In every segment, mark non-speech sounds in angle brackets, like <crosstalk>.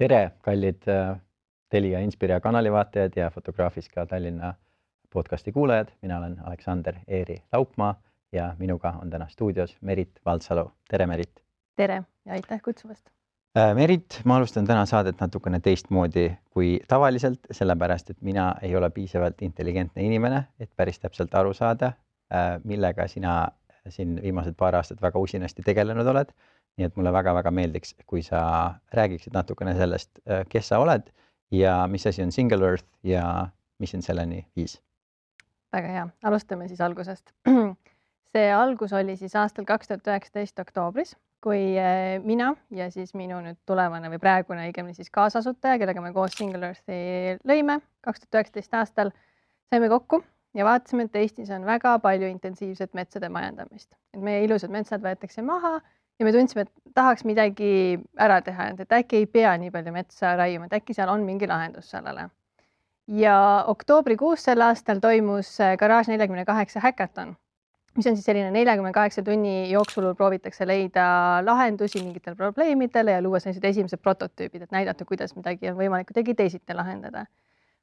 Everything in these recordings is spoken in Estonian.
tere, kallid äh, Telia Inspiria kanali vaatajad ja Fotograafis ka Tallinna podcasti kuulajad, mina olen Aleksander Eeri Laupmaa ja minuga on täna stuudios Merit Valdsalu. tere, Merit. tere ja aitäh kutsumast. Äh, Merit, ma alustan täna saadet natukene teistmoodi kui tavaliselt, sellepärast et mina ei ole piisavalt intelligentne inimene, et päris täpselt aru saada, äh, millega sina siin viimased paar aastat väga usinasti tegelenud oled nii et mulle väga-väga meeldiks, kui sa räägiksid natukene sellest, äh, kes sa oled ja mis asi on Single Earth ja mis sind selleni viis? väga hea, alustame siis algusest. <clears throat> see algus oli siis aastal kaks tuhat üheksateist oktoobris, kui äh, mina ja siis minu nüüd tulevane või praegune õigemini siis kaasasutaja, kellega me koos Single Earthi lõime kaks tuhat üheksateist aastal, saime kokku ja vaatasime, et Eestis on väga palju intensiivset metsade majandamist, et meie ilusad metsad võetakse maha ja me tundsime, et tahaks midagi ära teha, et äkki ei pea nii palju metsa raiuma, et äkki seal on mingi lahendus sellele. ja oktoobrikuus sel aastal toimus äh, Garage neljakümne kaheksa häkaton, mis on siis selline neljakümne kaheksa tunni jooksul proovitakse leida lahendusi mingitele probleemidele ja luua sellised esimesed prototüübid, et näidata, kuidas midagi on võimalik kuidagi teisiti lahendada.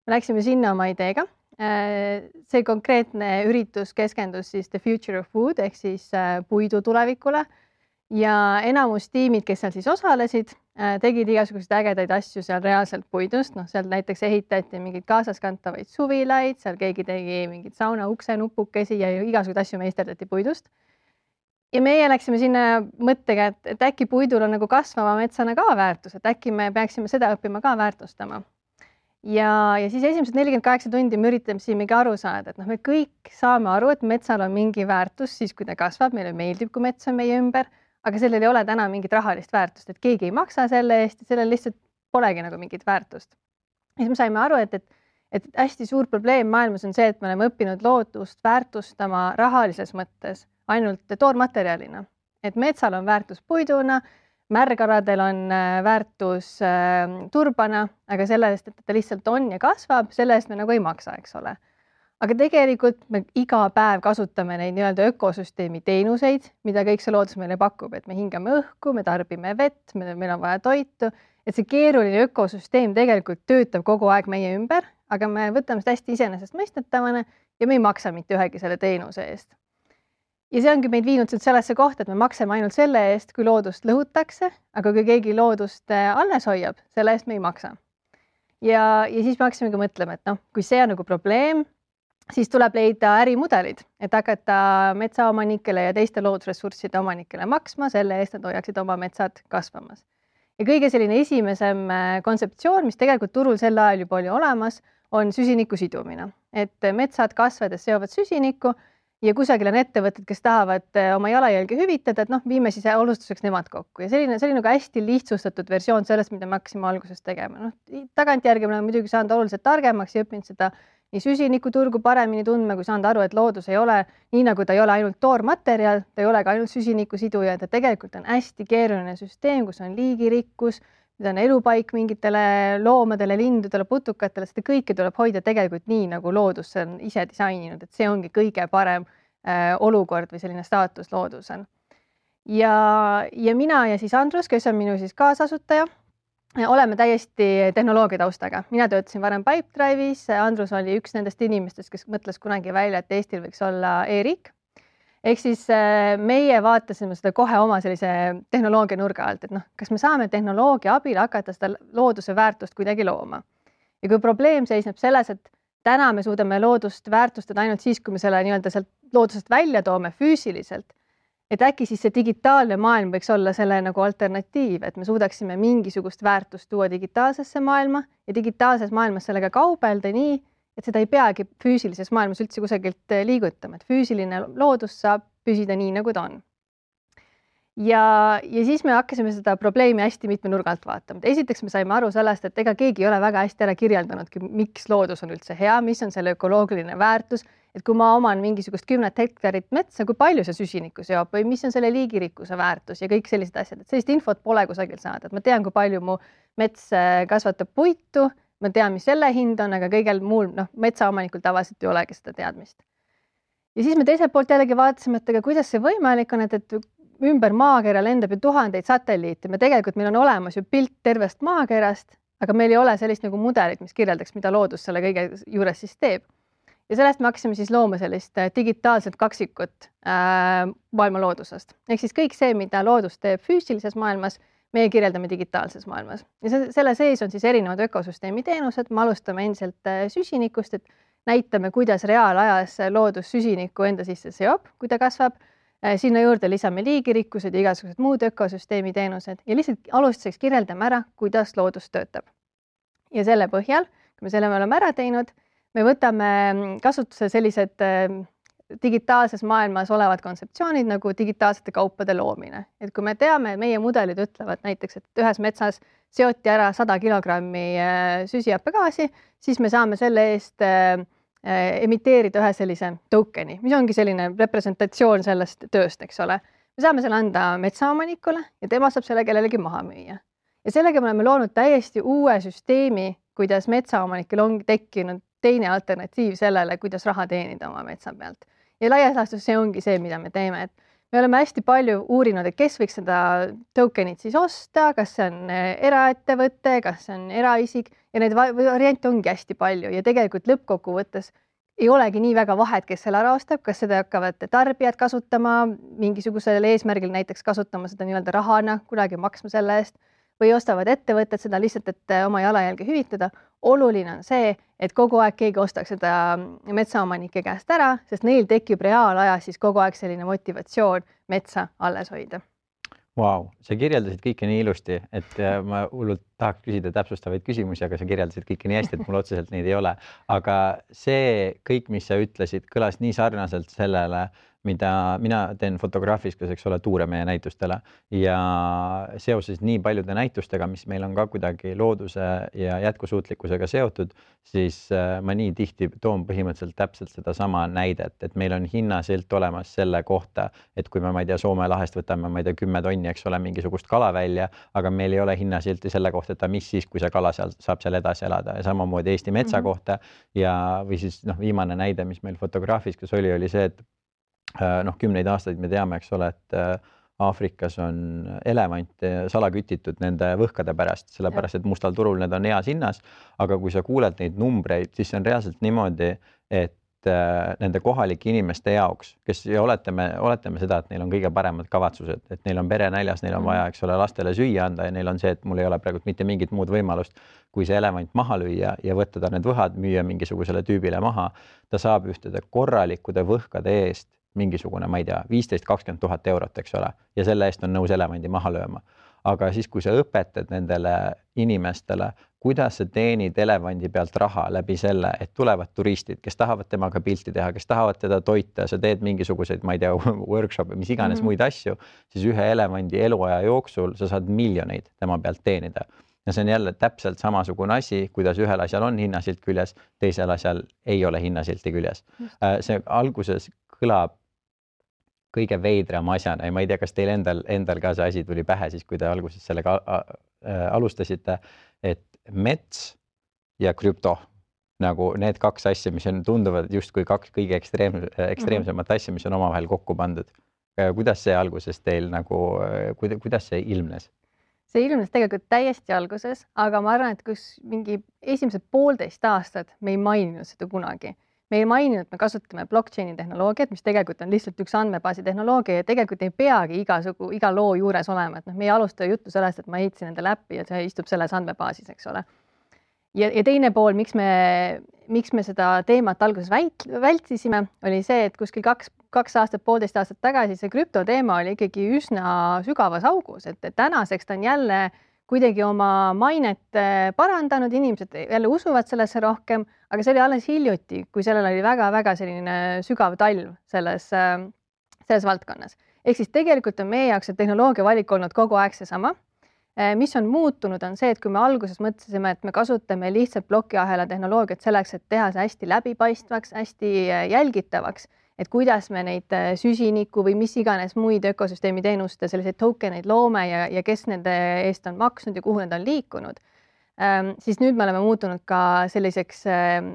me läksime sinna oma ideega. Äh, see konkreetne üritus keskendus siis the future of food ehk siis äh, puidu tulevikule ja enamus tiimid, kes seal siis osalesid, äh, tegid igasuguseid ägedaid asju seal reaalselt puidust, noh, seal näiteks ehitati mingeid kaasaskantavaid suvilaid, seal keegi tegi mingeid sauna ukse nupukesi ja igasuguseid asju meisterdati puidust. ja meie läksime sinna mõttega, et, et äkki puidul on nagu kasvava metsana ka väärtus, et äkki me peaksime seda õppima ka väärtustama. ja, ja siis esimesed nelikümmend kaheksa tundi me üritamegi aru saada, et noh, me kõik saame aru, et metsal on mingi väärtus siis, kui ta kasvab, meile meeldib, kui mets on meie ümber aga sellel ei ole täna mingit rahalist väärtust, et keegi ei maksa selle eest sellel lihtsalt polegi nagu mingit väärtust. ja siis me saime aru, et, et, et hästi suur probleem maailmas on see, et me oleme õppinud loodust väärtustama rahalises mõttes ainult toormaterjalina, et metsal on väärtus puiduna, märgaladel on äh, väärtus äh, turbana, aga selle eest, et ta lihtsalt on ja kasvab, selle eest me nagu ei maksa, eks ole aga tegelikult me iga päev kasutame neid nii-öelda ökosüsteemi teenuseid, mida kõik see loodus meile pakub, et me hingame õhku, me tarbime vett, meil on vaja toitu, et see keeruline ökosüsteem tegelikult töötab kogu aeg meie ümber, aga me võtame seda hästi iseenesestmõistetavana ja me ei maksa mitte ühegi selle teenuse eest. ja see ongi meid viinud sellesse kohta, et me maksame ainult selle eest, kui loodust lõhutakse, aga kui keegi loodust äh, alles hoiab, selle eest me ei maksa. ja, ja siis me hakkasimegi mõtlema, et noh, kui see on nagu probleem siis tuleb leida ärimudelid, et hakata metsaomanikele ja teiste loodusressursside omanikele maksma selle eest, et hoiaksid oma metsad kasvamas. ja kõige selline esimesem äh, kontseptsioon, mis tegelikult turul sel ajal juba oli olemas, on süsiniku sidumine, et metsad kasvades seovad süsinikku ja kusagil on ettevõtted, kes tahavad äh, oma jalajälge hüvitada, et noh, viime siis alustuseks nemad kokku. Ja selline, see oli nagu hästi lihtsustatud versioon sellest, mida me hakkasime alguses tegema, noh tagantjärgi me oleme muidugi saanud oluliselt targemaks ja õppinud seda nii süsinikuturgu paremini tundma, kui saanud aru, et loodus ei ole nii, nagu ta ei ole ainult toormaterjal, ta ei ole ka ainult süsiniku siduja, ta tegelikult on hästi keeruline süsteem, kus on liigirikkus, mida on elupaik mingitele loomadele, lindudele, putukatele, seda kõike tuleb hoida tegelikult nii, nagu loodus on ise disaininud, et see ongi kõige parem äh, olukord või selline staatus loodusel. ja, ja mina ja siis Andrus, kes on minu siis kaasasutaja oleme täiesti tehnoloogia taustaga, mina töötasin varem Pipedrive'is, Andrus oli üks nendest inimestest, kes mõtles kunagi välja, et Eestil võiks olla e-riik. ehk siis äh, meie vaatasime seda kohe oma sellise tehnoloogia nurga alt, et noh, kas me saame tehnoloogia abil hakata seda looduse väärtust kuidagi looma. ja kui probleem seisneb selles, et täna me suudame loodust väärtustada ainult siis, kui me selle nii-öelda sealt loodusest välja toome füüsiliselt et äkki siis see digitaalne maailm võiks olla selle nagu alternatiiv, et me suudaksime mingisugust väärtust tuua digitaalsesse maailma ja digitaalses maailmas sellega kaubelda nii, et seda ei peagi füüsilises maailmas üldse kusagilt eh, liigutama, et füüsiline loodus saab püsida nii, nagu ta on ja, ja siis me hakkasime seda probleemi hästi mitme nurga alt vaatama. esiteks me saime aru sellest, et ega keegi ei ole väga hästi ära kirjeldanudki, miks loodus on üldse hea, mis on selle ökoloogiline väärtus, et kui ma oman mingisugust kümnet hektarit metsa, kui palju see süsinikku seob või mis on selle liigirikkuse väärtus ja kõik sellised asjad, et sellist infot pole kusagilt saada, et ma tean, kui palju mu mets äh, kasvatab puitu, ma tean, mis selle hind on, aga kõigel muul noh, metsaomanikul tavaliselt ei olegi seda teadmist. Ja siis me teiselt poolt jällegi vaatasime, et aga kuidas see võimalik on, et, et ümber maakera lendab ju tuhandeid satelliite, me tegelikult, meil on olemas ju pilt tervest maakerast, aga meil ei ole sellist nagu mudelit, mis kirjeldaks, mida loodus selle kõige juures siis teeb. ja sellest me hakkasime siis looma sellist äh, digitaalset kaksikut äh, maailma loodusest, ehk siis kõik see, mida loodus teeb füüsilises maailmas, meie kirjeldame digitaalses maailmas. Ja see, selle sees on siis erinevad ökosüsteemi teenused, me alustame endiselt äh, süsinikust, et näitame, kuidas reaalajas loodus süsinikku enda sisse seob, kui ta kasvab sinna juurde lisame liigirikkused ja igasugused muud ökosüsteemi teenused ja lihtsalt alustuseks kirjeldame ära, kuidas loodus töötab. ja selle põhjal, kui me selle me oleme ära teinud, me võtame kasutusele sellised äh, digitaalses maailmas olevad kontseptsioonid nagu digitaalsete kaupade loomine, et kui me teame, meie mudelid ütlevad näiteks, et ühes metsas seoti ära sada kilogrammi äh, süsihappegaasi, siis me saame selle eest Äh, emiteerida ühe sellise token'i, mis ongi selline representatsioon sellest tööst, eks ole. me saame selle anda metsaomanikule ja tema saab selle kellelegi maha müüa. ja sellega me oleme loonud täiesti uue süsteemi, kuidas metsaomanikel on tekkinud teine alternatiiv sellele, kuidas raha teenida oma metsa pealt. ja laias laastus see ongi see, mida me teeme, et me oleme hästi palju uurinud, et kes võiks seda token'it siis osta, kas see on eh, eraettevõte, kas see on eraisik ja neid variante ongi hästi palju ja tegelikult lõppkokkuvõttes ei olegi nii väga vahet, kes selle ära ostab, kas seda hakkavad tarbijad kasutama mingisugusel eesmärgil, näiteks kasutama seda nii-öelda rahana, kunagi maksma selle eest või ostavad ettevõtted seda lihtsalt, et äh, oma jalajälge hüvitada. oluline on see, et kogu aeg keegi ostaks seda mm, metsaomanike käest ära, sest neil tekib reaalajas siis kogu aeg selline motivatsioon metsa alles hoida. Vau, sa kirjeldasid kõike nii ilusti, et äh, ma hullult tahaks küsida täpsustavaid küsimusi, aga sa kirjeldasid kõike nii hästi, et mul otseselt neid ei ole. aga see kõik, mis sa ütlesid, kõlas nii sarnaselt sellele mida mina teen fotograafiskas, eks ole, tuure meie näitustele. Ja seoses nii paljude näitustega, mis meil on ka kuidagi looduse ja jätkusuutlikkusega seotud, siis äh, ma nii tihti toon põhimõtteliselt täpselt sedasama näidet, et meil on hinnasilt olemas selle kohta, et kui me, ma ei tea, Soome lahest võtame, ma ei tea, kümme tonni, eks ole, mingisugust kala välja, aga meil ei ole hinnasilti selle kohta, et mis siis, kui see kala seal saab seal edasi elada. Ja samamoodi Eesti metsa mm -hmm. kohta. Ja, või siis noh, viimane näide, mis meil fotograafiskas oli, oli see, et noh, kümneid aastaid me teame, eks ole, et äh, Aafrikas on elevante salakütitud nende võhkade pärast, sellepärast et mustal turul need on heas hinnas. aga kui sa kuuled neid numbreid, siis see on reaalselt niimoodi, et äh, nende kohalike inimeste jaoks, kes ja oletame, oletame seda, et neil on kõige paremad kavatsused, et neil on pere näljas, neil on mhm. vaja, eks ole, lastele süüa anda ja neil on see, et mul ei ole praegu mitte mingit muud võimalust, kui see elevant maha lüüa ja võtta ta need võhad, müüa mingisugusele tüübile maha. ta saab ühtede korralikkude võhkade eest mingisugune, ma ei tea, viisteist, kakskümmend tuhat eurot, eks ole, ja selle eest on nõus elevandi maha lööma. aga siis, kui sa õpetad nendele inimestele, kuidas sa teenid elevandi pealt raha läbi selle, et tulevad turistid, kes tahavad temaga pilti teha, kes tahavad teda toita, sa teed mingisuguseid, ma ei tea, <laughs> workshop'e, mis iganes mm -hmm. muid asju, siis ühe elevandi eluaja jooksul sa saad miljoneid tema pealt teenida ja see on jälle täpselt samasugune asi, kuidas ühel asjal on hinnasilt küljes, teisel asjal ei ole hinnasilti küljes. Äh, see alguses kõlab kõige veidram asjana ja ma ei tea, kas teil endal, endal ka see asi tuli pähe siis, kui te alguses sellega alustasite, et mets ja krüpto nagu need kaks asja, mis on, tunduvad justkui kaks kõige ekstreem, ekstreemsemat mm -hmm. asja, mis on omavahel kokku pandud. kuidas see alguses teil nagu, kuidas see ilmnes? see ilmnes tegelikult täiesti alguses, aga ma arvan, et kus mingi esimesed poolteist aastat me ei maininud seda kunagi me ei maininud, et me kasutame blockchain'i tehnoloogiat, mis tegelikult on lihtsalt üks andmebaasi tehnoloogia ja tegelikult ei peagi igasugu, iga loo juures olema, et noh, me ei alusta juttu sellest, et ma ehitasin endale äppi ja see istub selles andmebaasis, eks ole. ja, ja teine pool, miks me, miks me seda teemat alguses väit-, vältisime, oli see, et kuskil kaks, kaks aastat, poolteist aastat tagasi see krüptoteema oli ikkagi üsna sügavas augus, et, tänaseks ta on jälle kuidagi oma mainet äh, parandanud, inimesed jälle usuvad sellesse rohkem, aga see oli alles hiljuti, kui sellel oli väga-väga selline sügav talv selles, äh, selles valdkonnas. ehk siis tegelikult on meie jaoks see tehnoloogia valik olnud kogu aeg seesama. Äh, mis on muutunud, on see, et kui me alguses mõtlesime, et me kasutame lihtsalt plokiahela tehnoloogiat selleks, et teha see hästi läbipaistvaks, hästi jälgitavaks et kuidas me neid äh, süsiniku või mis iganes muid ökosüsteemi teenuste selliseid token eid loome ja, ja kes nende eest on maksnud ja kuhu need on liikunud ähm,, siis nüüd me oleme muutunud ka selliseks ähm,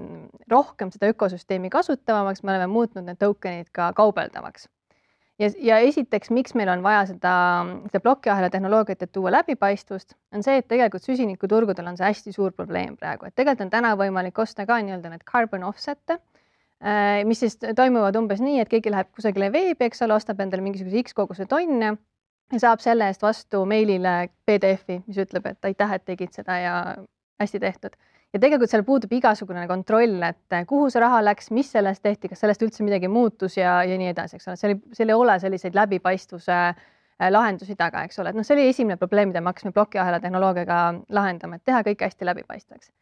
rohkem seda ökosüsteemi kasutavamaks, me oleme muutnud need token'id ka kaubeldavaks. ja, ja esiteks, miks meil on vaja seda, seda plokiahela tehnoloogiat, et tuua läbipaistvust, on see, et tegelikult süsinikuturgudel on see hästi suur probleem praegu, et tegelikult on täna võimalik osta ka nii-öelda need carbon offset'e, äh, mis siis toimuvad umbes nii, et keegi läheb kusagile veebi, eks ole, ostab endale mingisuguse X koguse tonne ja saab selle eest vastu meilile PDF-i, mis ütleb, et aitäh, et tegid seda ja hästi tehtud. Ja tegelikult seal puudub igasugune kontroll, et kuhu see raha läks, mis sellest tehti, kas sellest üldse midagi muutus ja, ja nii edasi, eks ole, seal ei, seal ei ole selliseid läbipaistvuse eh, lahendusi taga, eks ole, et noh, see oli esimene probleem, mida me hakkasime plokiahela tehnoloogiaga lahendama, et teha kõik hästi läbipaistvaks.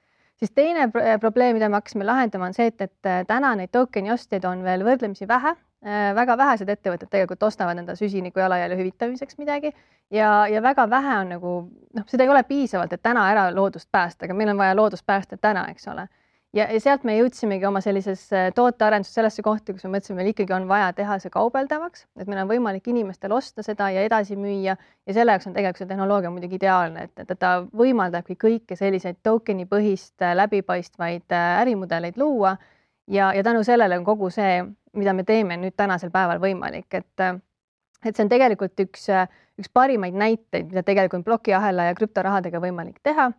siis teine probleem, mida me hakkasime lahendama, on see, et, et eh, täna neid token'i ostjaid on veel võrdlemisi vähe Äh, väga vähesed ettevõtted tegelikult ostavad enda süsiniku jalajälje hüvitamiseks midagi ja, ja väga vähe on nagu noh, seda ei ole piisavalt, et täna ära loodust päästa, aga meil on vaja loodust päästa täna, eks ole. ja, ja sealt me jõudsimegi oma sellises äh, tootearenduses sellesse kohta, kus me mõtlesime, meil ikkagi on vaja teha see kaubeldavaks, et meil on võimalik inimestel osta seda ja edasi müüa ja selle jaoks on tegelikult see tehnoloogia muidugi ideaalne, et, et ta võimaldabki kõike selliseid token'i põhist äh, läbipaistvaid ärimudeleid luua ja, ja tänu sellele on kogu see mida me teeme nüüd tänasel päeval võimalik, et et see on tegelikult üks, üks parimaid näiteid, mida tegelikult plokiahela ja krüptorahadega võimalik teha.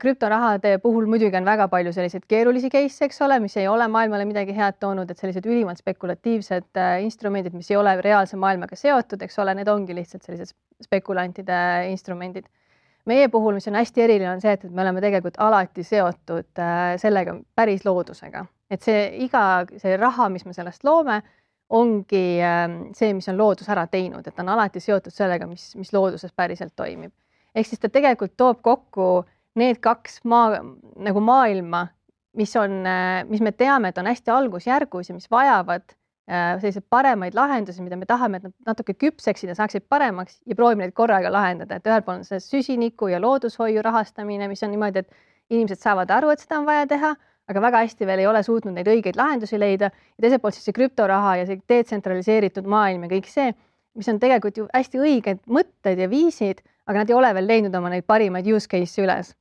krüptorahade puhul muidugi on väga palju selliseid keerulisi case'e, eks ole, mis ei ole maailmale midagi head toonud, et sellised ülimalt spekulatiivsed äh, instrumendid, mis ei ole reaalse maailmaga seotud, eks ole, need ongi lihtsalt sellised spekulantide instrumendid meie puhul, mis on hästi eriline, on see, et, me oleme tegelikult alati seotud äh, sellega päris loodusega et see iga see raha, mis me sellest loome, ongi ähm, see, mis on loodus ära teinud, et ta on alati seotud sellega, mis, mis looduses päriselt toimib. ehk siis ta tegelikult toob kokku need kaks maa nagu maailma, mis on, äh, mis me teame, et on hästi algusjärgus ja mis vajavad äh, selliseid paremaid lahendusi, mida me tahame, et nad natuke küpseksid ja saaksid paremaks ja proovime neid korraga lahendada, et ühel pool on see süsiniku ja loodushoiu rahastamine, mis on niimoodi, et inimesed saavad aru, et seda on vaja teha aga väga hästi veel ei ole suutnud neid õigeid lahendusi leida ja teiselt poolt siis see krüptoraha ja see detsentraliseeritud maailm ja kõik see, mis on tegelikult ju hästi õiged mõtted ja viisid, aga nad ei ole veel leidnud oma neid parimaid use case'e üles.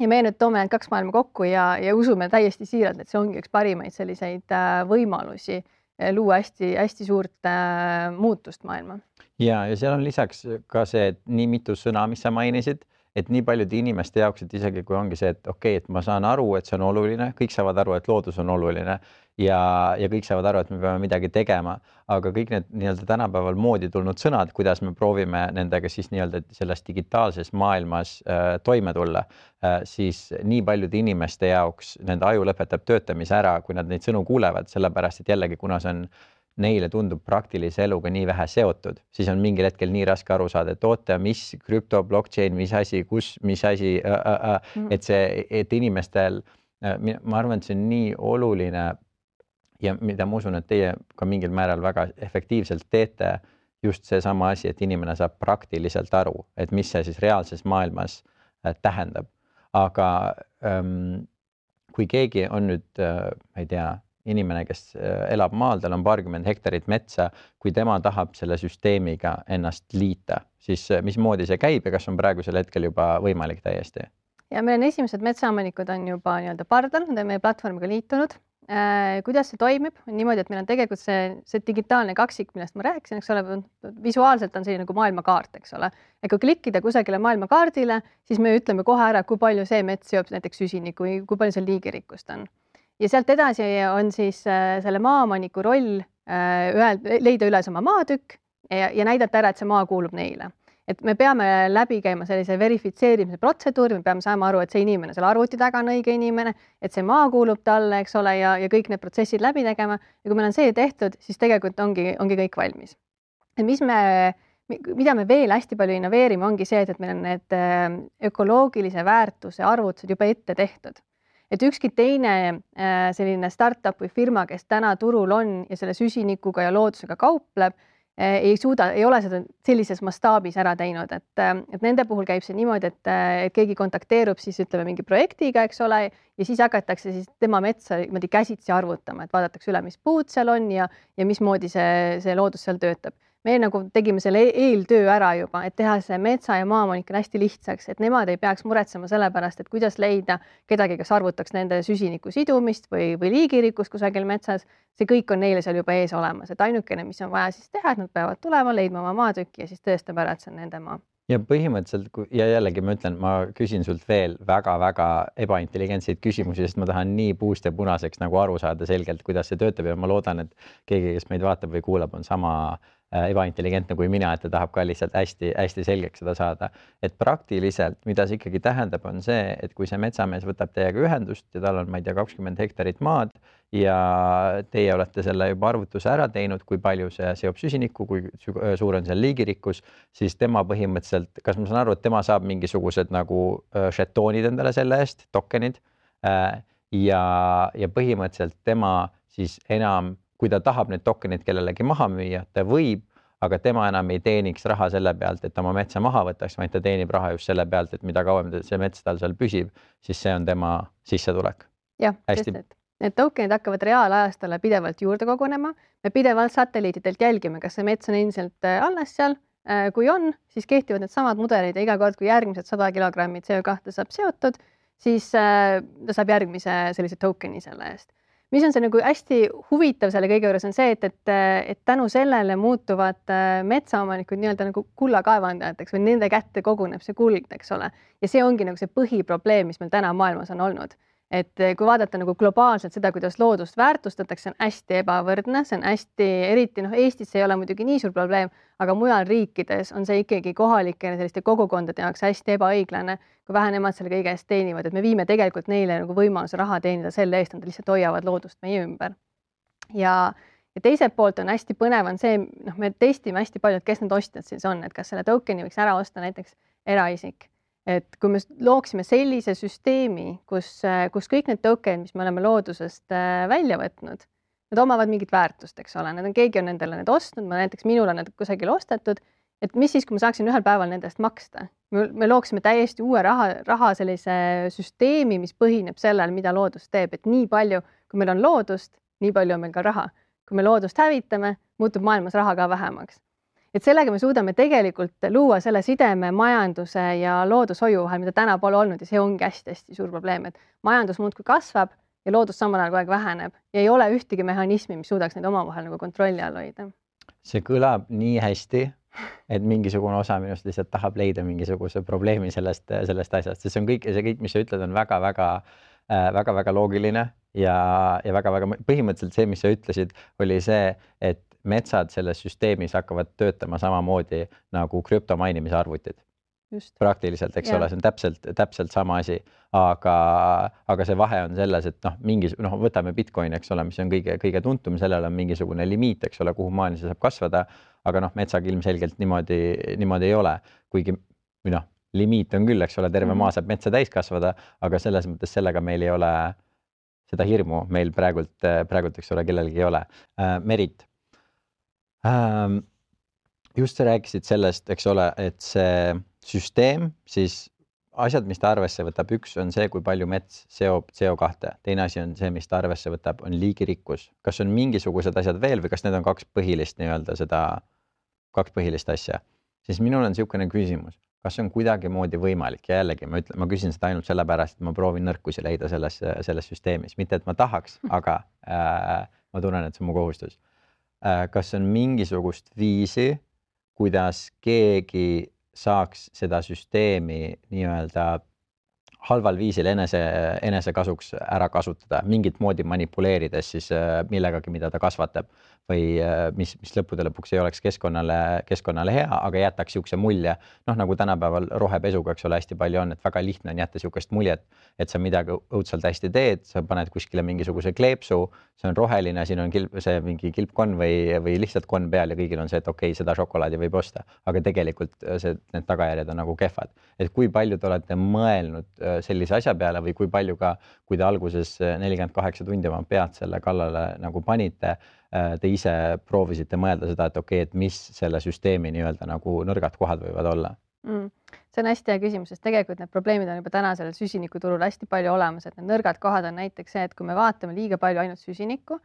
ja me nüüd toome need kaks maailma kokku ja, ja usume täiesti siiralt, et see ongi üks parimaid selliseid äh, võimalusi äh, luua hästi-hästi suurt äh, muutust maailma. ja, ja seal on lisaks ka see, et nii mitu sõna, mis sa mainisid et nii paljude inimeste jaoks, et isegi kui ongi see, et okei okay,, et ma saan aru, et see on oluline, kõik saavad aru, et loodus on oluline ja, ja kõik saavad aru, et me peame midagi tegema, aga kõik need nii-öelda tänapäeval moodi tulnud sõnad, kuidas me proovime nendega siis nii-öelda selles digitaalses maailmas äh, toime tulla äh,, siis nii paljude inimeste jaoks nende aju lõpetab töötamise ära, kui nad neid sõnu kuulevad, sellepärast et jällegi, kuna see on neile tundub praktilise eluga nii vähe seotud, siis on mingil hetkel nii raske aru saada, et oota, mis krüpto, blockchain, mis asi, kus, mis asi äh,, äh, äh, et see, et inimestel äh,, ma arvan, et see on nii oluline ja mida ma usun, et teie ka mingil määral väga efektiivselt teete, just seesama asi, et inimene saab praktiliselt aru, et mis see siis reaalses maailmas äh, tähendab. aga ähm, kui keegi on nüüd äh,, ma ei tea inimene, kes äh, elab maal, tal on paarkümmend hektarit metsa, kui tema tahab selle süsteemiga ennast liita, siis äh, mismoodi see käib ja kas on praegusel hetkel juba võimalik täiesti? ja meil on esimesed metsaomanikud on juba nii-öelda pardal, nad on meie platvormiga liitunud äh,. kuidas see toimib, on niimoodi, et meil on tegelikult see, see digitaalne kaksik, millest ma rääkisin, eks ole, visuaalselt on selline nagu maailmakaart, eks ole. et kui klikkida kusagile maailmakaardile, siis me ütleme kohe ära, kui palju see mets seob näiteks süsinikku kui palju seal liigirikkust on ja sealt edasi on siis äh, selle maaomaniku roll äh, ühel, leida üles oma maatükk ja, ja näidata ära, et see maa kuulub neile. et me peame läbi käima sellise verifitseerimise protseduuri, me peame saama aru, et see inimene seal arvuti taga on õige inimene, et see maa kuulub talle, eks ole, ja, ja kõik need protsessid läbi tegema ja kui meil on see tehtud, siis tegelikult ongi, ongi kõik valmis. et mis me mida me veel hästi palju innoveerime, ongi see, et, et meil on need äh, ökoloogilise väärtuse arvutused juba ette tehtud et ükski teine äh, selline startup või firma, kes täna turul on ja selle süsinikuga ja loodusega kaupleb, äh, ei suuda, ei ole seda sellises mastaabis ära teinud, et, äh, et nende puhul käib see niimoodi, et keegi kontakteerub siis ütleme mingi projektiga, eks ole, ja siis hakatakse siis tema metsa niimoodi käsitsi arvutama, et vaadatakse üle, mis puud seal on ja, ja mismoodi see, see loodus seal töötab. Me nagu tegime selle e-, eeltöö ära juba, et teha see metsa ja maaomanikele hästi lihtsaks, et nemad ei peaks muretsema selle pärast, et kuidas leida kedagi, kes arvutaks nende süsiniku sidumist või, või liigirikkust kusagil metsas. see kõik on neile seal juba ees olemas, et ainukene, mis on vaja siis teha, et nad peavad tulema, leidma oma maatüki ja siis tõestab ära, et see on nende maa ja põhimõtteliselt ja jällegi ma ütlen, ma küsin sult veel väga-väga ebaintelligentseid küsimusi, sest ma tahan nii puust ja punaseks nagu aru saada selgelt, kuidas see töötab ja ma loodan, et keegi, kes meid vaatab või kuulab, on sama ebaintelligentne kui mina, et ta tahab ka lihtsalt hästi-hästi selgeks seda saada. et praktiliselt, mida see ikkagi tähendab, on see, et kui see metsamees võtab teiega ühendust ja tal on, ma ei tea, kakskümmend hektarit maad ja teie olete selle juba arvutuse ära teinud, kui palju see seob süsinikku, kui suur on seal liigirikkus, siis tema põhimõtteliselt, kas ma saan aru, et tema saab mingisugused nagu äh, žetoonid endale selle eest, tokenid äh, ja, ja põhimõtteliselt tema siis enam kui ta tahab neid tokeneid kellelegi maha müüa, ta võib, aga tema enam ei teeniks raha selle pealt, et oma metsa maha võtaks, vaid ta teenib raha just selle pealt, et mida kauem see mets tal seal püsib, siis see on tema sissetulek. jah, sest et need tokenid hakkavad reaalajas talle pidevalt juurde kogunema, me pidevalt satelliitidelt jälgime, kas see mets on endiselt äh, alles seal. Äh, kui on, siis kehtivad needsamad mudelid ja iga kord, kui järgmised sada kilogrammi CO2 saab seotud, siis äh, ta saab järgmise sellise token'i selle eest mis on see nagu hästi huvitav selle kõige juures on see, et, et, et tänu sellele muutuvad äh, metsaomanikud nii-öelda nagu kullakaevandajateks või nende kätte koguneb see kuld, eks ole. ja see ongi nagu see põhiprobleem, mis meil täna maailmas on olnud et eh, kui vaadata nagu globaalselt seda, kuidas loodust väärtustatakse, on hästi ebavõrdne, see on hästi, eriti noh, Eestis ei ole muidugi nii suur probleem, aga mujal riikides on see ikkagi kohalike selliste kogukondade jaoks hästi ebaõiglane, kui vähe nemad selle kõige eest teenivad, et me viime tegelikult neile nagu võimaluse raha teenida selle eest, nad lihtsalt hoiavad loodust meie ümber. ja, ja teiselt poolt on hästi põnev, on see, noh, me testime hästi palju, et kes need ostjad siis on, et kas selle token'i võiks ära osta näiteks eraisik et kui me looksime sellise süsteemi, kus, kus kõik need token'id, mis me oleme loodusest äh, välja võtnud, need omavad mingit väärtust, eks ole, need on, keegi on nendele need ostnud, ma näiteks minul on need kusagil ostetud, et mis siis, kui ma saaksin ühel päeval nende eest maksta? me looksime täiesti uue raha, raha sellise süsteemi, mis põhineb sellel, mida loodus teeb, et nii palju, kui meil on loodust, nii palju on meil ka raha. kui me loodust hävitame, muutub maailmas raha ka vähemaks et sellega me suudame tegelikult luua selle sideme majanduse ja loodushoiu vahel, mida täna pole olnud ja see ongi hästi-hästi suur probleem, et majandus muudkui kasvab ja loodus samal ajal kogu aeg väheneb ja ei ole ühtegi mehhanismi, mis suudaks neid omavahel nagu kontrolli all hoida. see kõlab nii hästi, et mingisugune osa minust lihtsalt tahab leida mingisuguse probleemi sellest, sellest asjast, sest see on kõik, see kõik, mis sa ütled, on väga-väga väga-väga äh, loogiline ja, ja väga-väga põhimõtteliselt see, mis sa ütlesid, oli see, et metsad selles süsteemis hakkavad töötama samamoodi nagu krüptomainimise arvutid. praktiliselt, eks ja. ole, see on täpselt, täpselt sama asi, aga, aga see vahe on selles, et noh, mingi noh, võtame Bitcoini, eks ole, mis on kõige-kõige tuntum, sellel on mingisugune limiit, eks ole, kuhu maani see saab kasvada. aga noh, metsaga ilmselgelt niimoodi, niimoodi ei ole, kuigi või noh, limiit on küll, eks ole, terve mm -hmm. maa saab metsa täis kasvada, aga selles mõttes sellega meil ei ole seda hirmu meil praegult, praegult, eks ole, kellelgi ei ole. Äh, Merit. Just sa rääkisid sellest, eks ole, et see süsteem siis asjad, mis ta arvesse võtab, üks on see, kui palju mets seob CO2, teine asi on see, mis ta arvesse võtab, on liigirikkus. kas on mingisugused asjad veel või kas need on kaks põhilist nii-öelda seda, kaks põhilist asja? siis minul on niisugune küsimus, kas on kuidagimoodi võimalik? Ja jällegi ma ütlen, ma küsin seda ainult sellepärast, et ma proovin nõrkusi leida selles, selles süsteemis, mitte et ma tahaks, aga äh, ma tunnen, et see on mu kohustus kas on mingisugust viisi, kuidas keegi saaks seda süsteemi nii-öelda halval viisil enese, enesekasuks ära kasutada, mingit moodi manipuleerides siis äh, millegagi, mida ta kasvatab või äh, mis, mis lõppude lõpuks ei oleks keskkonnale, keskkonnale hea, aga jätaks niisuguse mulje, noh, nagu tänapäeval rohepesuga, eks ole, hästi palju on, et väga lihtne on jätta niisugust muljet, et sa midagi õudselt hästi teed, sa paned kuskile mingisuguse kleepsu, see on roheline, siin on kilp, see mingi kilpkonn või, või lihtsalt konn peal ja kõigil on see, et okei okay,, seda šokolaadi võib osta, aga tegelikult äh, see, need tagajärjed on nagu kehvad. et kui palju te olete mõelnud sellise asja peale või kui palju ka, kui te alguses nelikümmend kaheksa tundi oma pead selle kallale nagu panite Äh, te ise proovisite mõelda seda, et okei okay,, et mis selle süsteemi nii-öelda nagu nõrgad kohad võivad olla mm.? see on hästi hea küsimus, sest tegelikult need probleemid on juba täna sellel süsinikuturul hästi palju olemas, et need nõrgad kohad on näiteks see, et kui me vaatame liiga palju ainult süsinikku,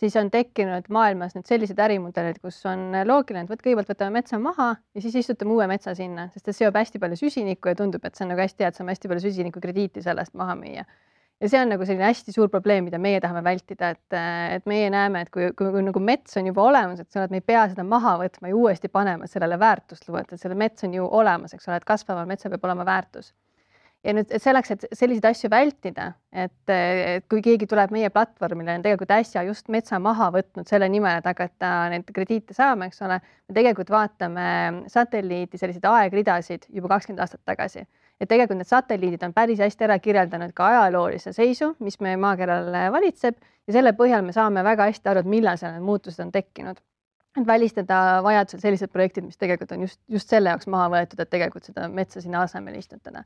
siis on tekkinud maailmas nüüd sellised ärimudelid, kus on loogiline, et võt kõigepealt võtame metsa maha ja siis istutame uue metsa sinna, sest see seob hästi palju süsinikku ja tundub, et see on nagu hästi hea, et saame hästi palju süsinikukrediiti sellest maha müüa. ja see on nagu selline hästi suur probleem, mida meie tahame vältida, et, et meie näeme, et kui, kui, kui nagu mets on juba olemas, et sa oled, me ei pea seda maha võtma ja uuesti panema, et sellele väärtust luua, et selle mets on ju olemas, eks ole, et kasvaval metsal peab olema väärtus ja nüüd selleks, et selliseid asju vältida, et, et kui keegi tuleb meie platvormile, on tegelikult äsja just metsa maha võtnud selle nimel, et hakata neid krediite saama, eks ole, me tegelikult vaatame satelliidi selliseid aegridasid juba kakskümmend aastat tagasi. et tegelikult need satelliidid on päris hästi ära kirjeldanud ka ajaloolise seisu, mis meie maakeral valitseb. Ja selle põhjal me saame väga hästi aru, et millal seal need muutused on tekkinud. Et välistada vajadusel sellised projektid, mis tegelikult on just, just selle jaoks maha võetud, et tegelikult seda metsa sinna asemele istutada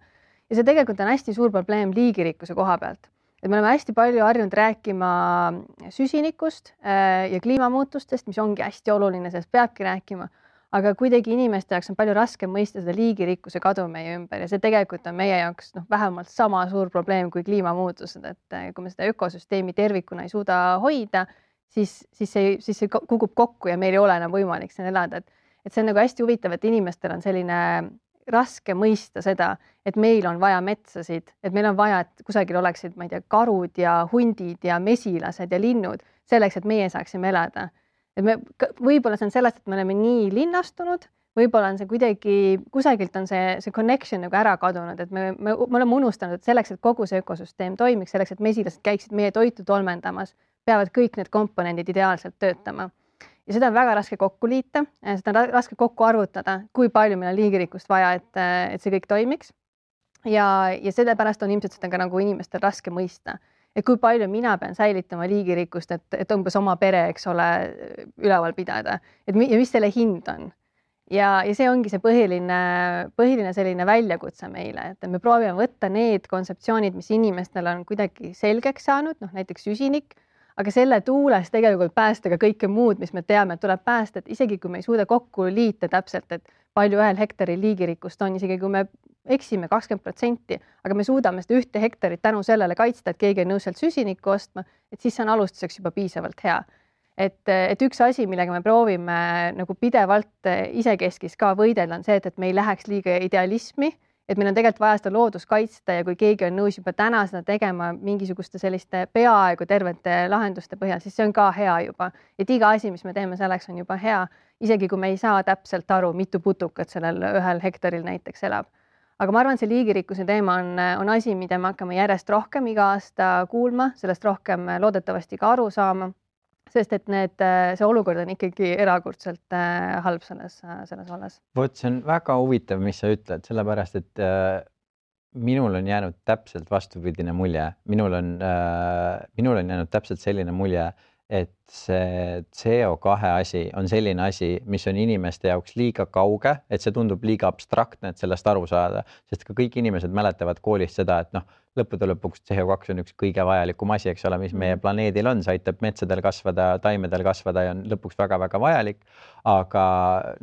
ja see tegelikult on hästi suur probleem liigirikkuse koha pealt, et me oleme hästi palju harjunud rääkima süsinikust äh, ja kliimamuutustest, mis ongi hästi oluline, sellest peabki rääkima, aga kuidagi inimeste jaoks on palju raskem mõista seda liigirikkuse kadu meie ümber. Ja see tegelikult on meie jaoks noh, vähemalt sama suur probleem kui kliimamuutused, et äh, kui me seda ökosüsteemi tervikuna ei suuda hoida, siis, siis see, siis see kukub kokku ja meil ei ole enam võimalik siin elada, et, et see on nagu hästi huvitav, et inimestel on selline raske mõista seda, et meil on vaja metsasid, et meil on vaja, et kusagil oleksid, ma ei tea, karud ja hundid ja mesilased ja linnud selleks, et meie saaksime elada. et me, võib-olla see on sellest, et me oleme nii linnastunud, võib-olla on see kuidagi, kusagilt on see, see connection nagu ära kadunud, et me, me, me oleme unustanud, et selleks, et kogu see ökosüsteem toimiks, selleks, et mesilased käiksid meie toitu tolmendamas, peavad kõik need komponendid ideaalselt töötama ja seda on väga raske kokku liita, seda on raske kokku arvutada, kui palju meil on liigirikkust vaja, et, et see kõik toimiks. ja, ja sellepärast on ilmselt seda ka nagu inimestel raske mõista, et kui palju mina pean säilitama liigirikkust, et, et umbes oma pere, eks ole, üleval pidada, et mi, ja mis selle hind on? Ja, ja see ongi see põhiline, põhiline selline väljakutse meile, et me proovime võtta need kontseptsioonid, mis inimestel on kuidagi selgeks saanud, noh näiteks süsinik aga selle tuules tegelikult päästa ka kõike muud, mis me teame, et tuleb päästa, et isegi kui me ei suuda kokku liita täpselt, et palju ühel hektaril liigirikkust on, isegi kui me eksime kakskümmend protsenti, aga me suudame seda ühte hektarit tänu sellele kaitsta, et keegi on nõus sealt süsinikku ostma, et siis see on alustuseks juba piisavalt hea. et, et üks asi, millega me proovime nagu pidevalt isekeskis ka võidelda, on see, et, et me ei läheks liiga idealismi et meil on tegelikult vaja seda loodust kaitsta ja kui keegi on nõus juba täna seda tegema mingisuguste selliste peaaegu tervete lahenduste põhjal, siis see on ka hea juba, et iga asi, mis me teeme selleks, on juba hea, isegi kui me ei saa täpselt aru, mitu putukat sellel ühel hektaril näiteks elab. aga ma arvan, see liigirikkuse teema on, on asi, mida me hakkame järjest rohkem iga aasta kuulma, sellest rohkem loodetavasti ka aru saama sest et need, äh, see olukord on ikkagi erakordselt äh, halb selles, äh, selles vallas. vot see on väga huvitav, mis sa ütled, sellepärast et minul on jäänud täpselt vastupidine mulje, minul on minul on jäänud täpselt selline mulje, et see CO2 asi on selline asi, mis on inimeste jaoks liiga kauge, et see tundub liiga abstraktne, et sellest aru saada, sest ka kõik inimesed mäletavad koolist seda, et noh lõppude lõpuks CO2 on üks kõige vajalikum asi, eks ole, mis meie mm. planeedil on, see aitab metsadel kasvada, taimedel kasvada ja on lõpuks väga-väga vajalik. aga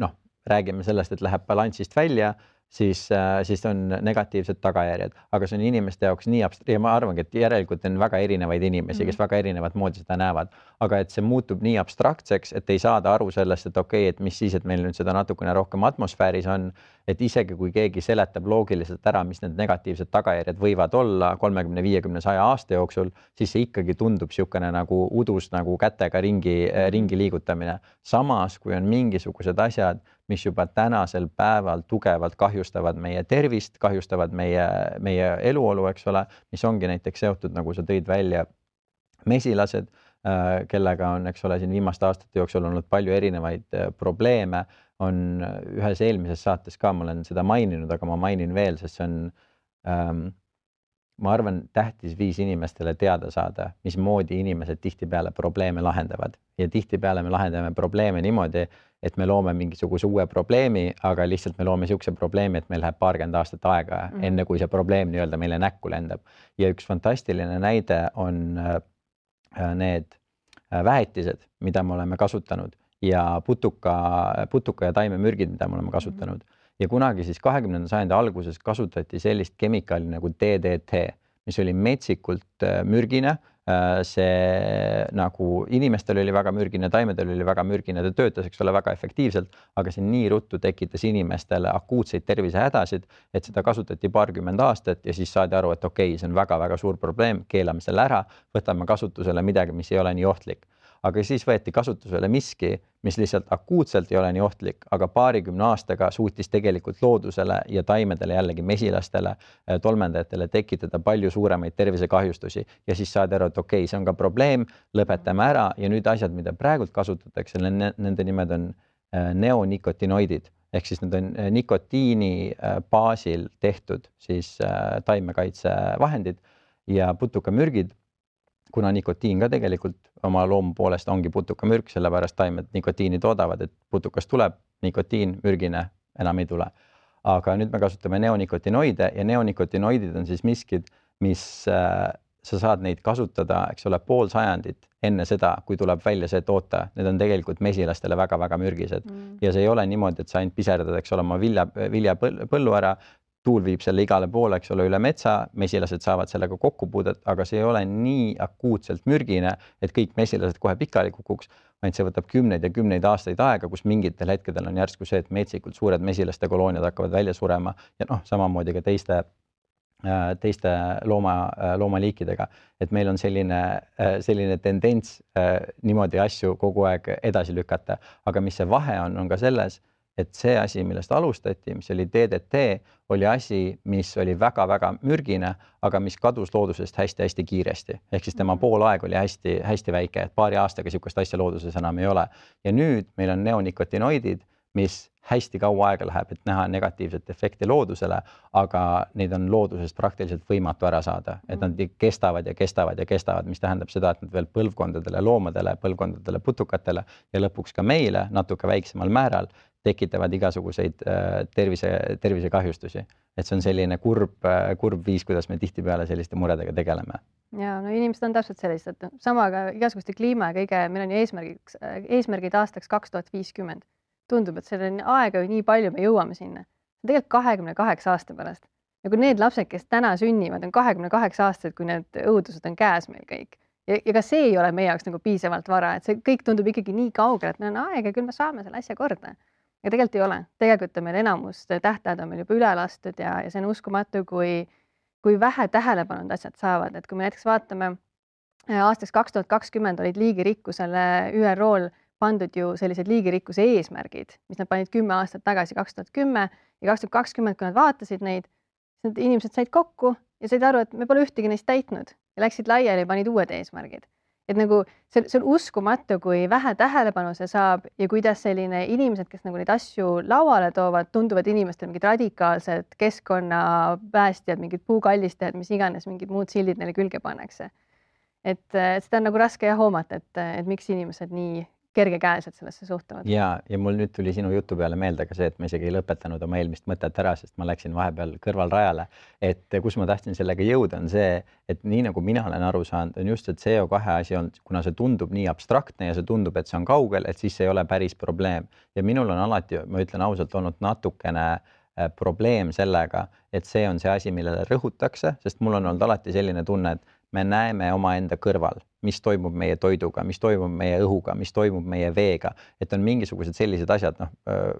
noh, räägime sellest, et läheb balansist välja siis, äh, siis on negatiivsed tagajärjed, aga see on inimeste jaoks nii abst- ja ma arvangi, et järelikult on väga erinevaid inimesi, kes mhm. väga erinevat moodi seda näevad, aga et see muutub nii abstraktseks, et ei saada aru sellest, et okei okay,, et mis siis, et meil nüüd seda natukene rohkem atmosfääris on, et isegi kui keegi seletab loogiliselt ära, mis need negatiivsed tagajärjed võivad olla kolmekümne, viiekümne, saja aasta jooksul, siis see ikkagi tundub niisugune nagu udus nagu kätega ringi, ringi liigutamine. samas, kui on mingisugused asjad, mis juba tänasel päeval tugevalt kahjustavad meie tervist, kahjustavad meie, meie eluolu, eks ole, mis ongi näiteks seotud, nagu sa tõid välja, mesilased, äh, kellega on, eks ole, siin viimaste aastate jooksul olnud palju erinevaid äh, probleeme, on ühes eelmises saates ka, ma olen seda maininud, aga ma mainin veel, sest see on ähm, ma arvan, tähtis viis inimestele teada saada, mismoodi inimesed tihtipeale probleeme lahendavad ja tihtipeale me lahendame probleeme niimoodi, et me loome mingisuguse uue probleemi, aga lihtsalt me loome niisuguse probleemi, et meil läheb paarkümmend aastat aega mm, -hmm. enne kui see probleem nii-öelda meile näkku lendab. ja üks fantastiline näide on äh, need äh, väetised, mida me oleme kasutanud ja putuka, putuka ja taimemürgid, mida me oleme kasutanud mm. -hmm ja kunagi siis kahekümnenda sajandi alguses kasutati sellist kemikaali nagu DDT, mis oli metsikult äh, mürgine, Äh, see nagu inimestel oli väga mürgine, taimedel oli väga mürgine, ta töötas, eks ole, väga efektiivselt, aga see nii ruttu tekitas inimestele akuutseid tervisehädasid, et seda kasutati paarkümmend aastat ja siis saadi aru, et okei okay,, see on väga-väga suur probleem, keelame selle ära, võtame kasutusele midagi, mis ei ole nii ohtlik aga siis võeti kasutusele miski, mis lihtsalt akuutselt ei ole nii ohtlik, aga paarikümne aastaga suutis tegelikult loodusele ja taimedele, jällegi mesilastele, äh, tolmeldajatele tekitada palju suuremaid tervisekahjustusi. Ja siis saadi aru, et okei okay,, see on ka probleem, lõpetame ära. Ja nüüd asjad, mida praegult kasutatakse, nende nimed on äh, neonikotinoidid. Ehk siis need on äh, nikotiini baasil tehtud siis taimekaitsevahendid ja putukamürgid kuna nikotiin ka tegelikult oma loomu poolest ongi putukamürk, sellepärast taimed nikotiini toodavad, et putukast tuleb nikotiin, mürgine enam ei tule. aga nüüd me kasutame neonikotinoide ja neonikotinoidid on siis miskid, mis äh, sa saad neid kasutada, eks ole, pool sajandit enne seda, kui tuleb välja see toote, need on tegelikult mesilastele väga-väga mürgised mm. ja see ei ole niimoodi, et sa ainult piserdad, eks ole, oma vilja, viljapõllu ära, tuul viib selle igale poole, eks ole, üle metsa, mesilased saavad sellega kokkupuudet, aga see ei ole nii akuutselt mürgine, et kõik mesilased kohe pikali kukuks, vaid see võtab kümneid ja kümneid aastaid aega, kus mingitel hetkedel on järsku see, et metsikult suured mesilaste kolooniad hakkavad välja surema ja noh, samamoodi ka teiste äh, teiste looma, äh, loomaliikidega, et meil on selline, äh, selline tendents niimoodi asju kogu aeg edasi lükata, aga mis see vahe on, on ka selles et see asi, millest alustati, mis oli DDT, oli asi, mis oli väga-väga mürgine, aga mis kadus loodusest hästi-hästi kiiresti, ehk siis tema mhm. poolaeg oli hästi-hästi väike, et paari aastaga niisugust asja looduses enam ei ole. ja nüüd meil on neonikotinoidid, mis hästi kaua aega läheb, et näha negatiivset efekti loodusele, aga neid on loodusest praktiliselt võimatu ära saada, et nad mhm. kestavad ja kestavad ja kestavad, mis tähendab seda, et nad veel põlvkondadele loomadele, põlvkondadele putukatele ja lõpuks ka meile natuke väiksemal määral tekitavad igasuguseid äh, tervise, tervisekahjustusi. et see on selline kurb, äh, kurb viis, kuidas me tihtipeale selliste muredega tegeleme. ja no inimesed on täpselt sellised, sama ka igasuguste kliima ja kõige, meil on ju eesmärgiks, eesmärgid aastaks kaks tuhat viiskümmend. tundub, et seal on aega ju nii palju, me jõuame sinna. tegelikult kahekümne kaheksa aasta pärast ja kui need lapsed, kes täna sünnivad, on kahekümne kaheksa aastased, kui need õudused on käes meil kõik ja, ja ka see ei ole meie jaoks nagu piisavalt vara, et see kõik tundub ikkagi nii kaugel, et meil on aega, küll me saame selle asja korda aga tegelikult ei ole, tegelikult on meil enamus tähtajad on meil juba üle lastud ja, ja see on uskumatu, kui, kui vähe tähelepanu need asjad saavad, et kui me näiteks vaatame äh, aastaks kaks tuhat kakskümmend olid liigirikkusele ÜRO-l pandud ju sellised liigirikkuse eesmärgid, mis nad panid kümme aastat tagasi, kaks tuhat kümme ja kaks tuhat kakskümmend, kui nad vaatasid neid, siis need inimesed said kokku ja said aru, et me pole ühtegi neist täitnud ja läksid laiali panid uued eesmärgid et nagu see, see on uskumatu, kui vähe tähelepanu see saab ja kuidas selline inimesed, kes nagu neid asju lauale toovad, tunduvad inimestele mingid radikaalsed keskkonnapäästjad, mingid puukallistajad, mis iganes, mingid muud sildid neile külge pannakse. et seda on nagu raske jah hoomata, et, et miks inimesed nii kergekäeliselt sellesse suhtuvad. ja, ja mul nüüd tuli sinu jutu peale meelde ka see, et ma isegi ei lõpetanud oma eelmist mõtet ära, sest ma läksin vahepeal kõrvalrajale. et kus ma tahtsin sellega jõuda, on see, et nii nagu mina olen aru saanud, on just see CO2 asi olnud, kuna see tundub nii abstraktne ja see tundub, et see on kaugel, et siis see ei ole päris probleem ja minul on alati, ma ütlen ausalt, olnud natukene äh, probleem sellega, et see on see asi, millele rõhutakse, sest mul on olnud alati selline tunne, et me näeme omaenda kõrval mis toimub meie toiduga, mis toimub meie õhuga, mis toimub meie veega, et on mingisugused sellised asjad, noh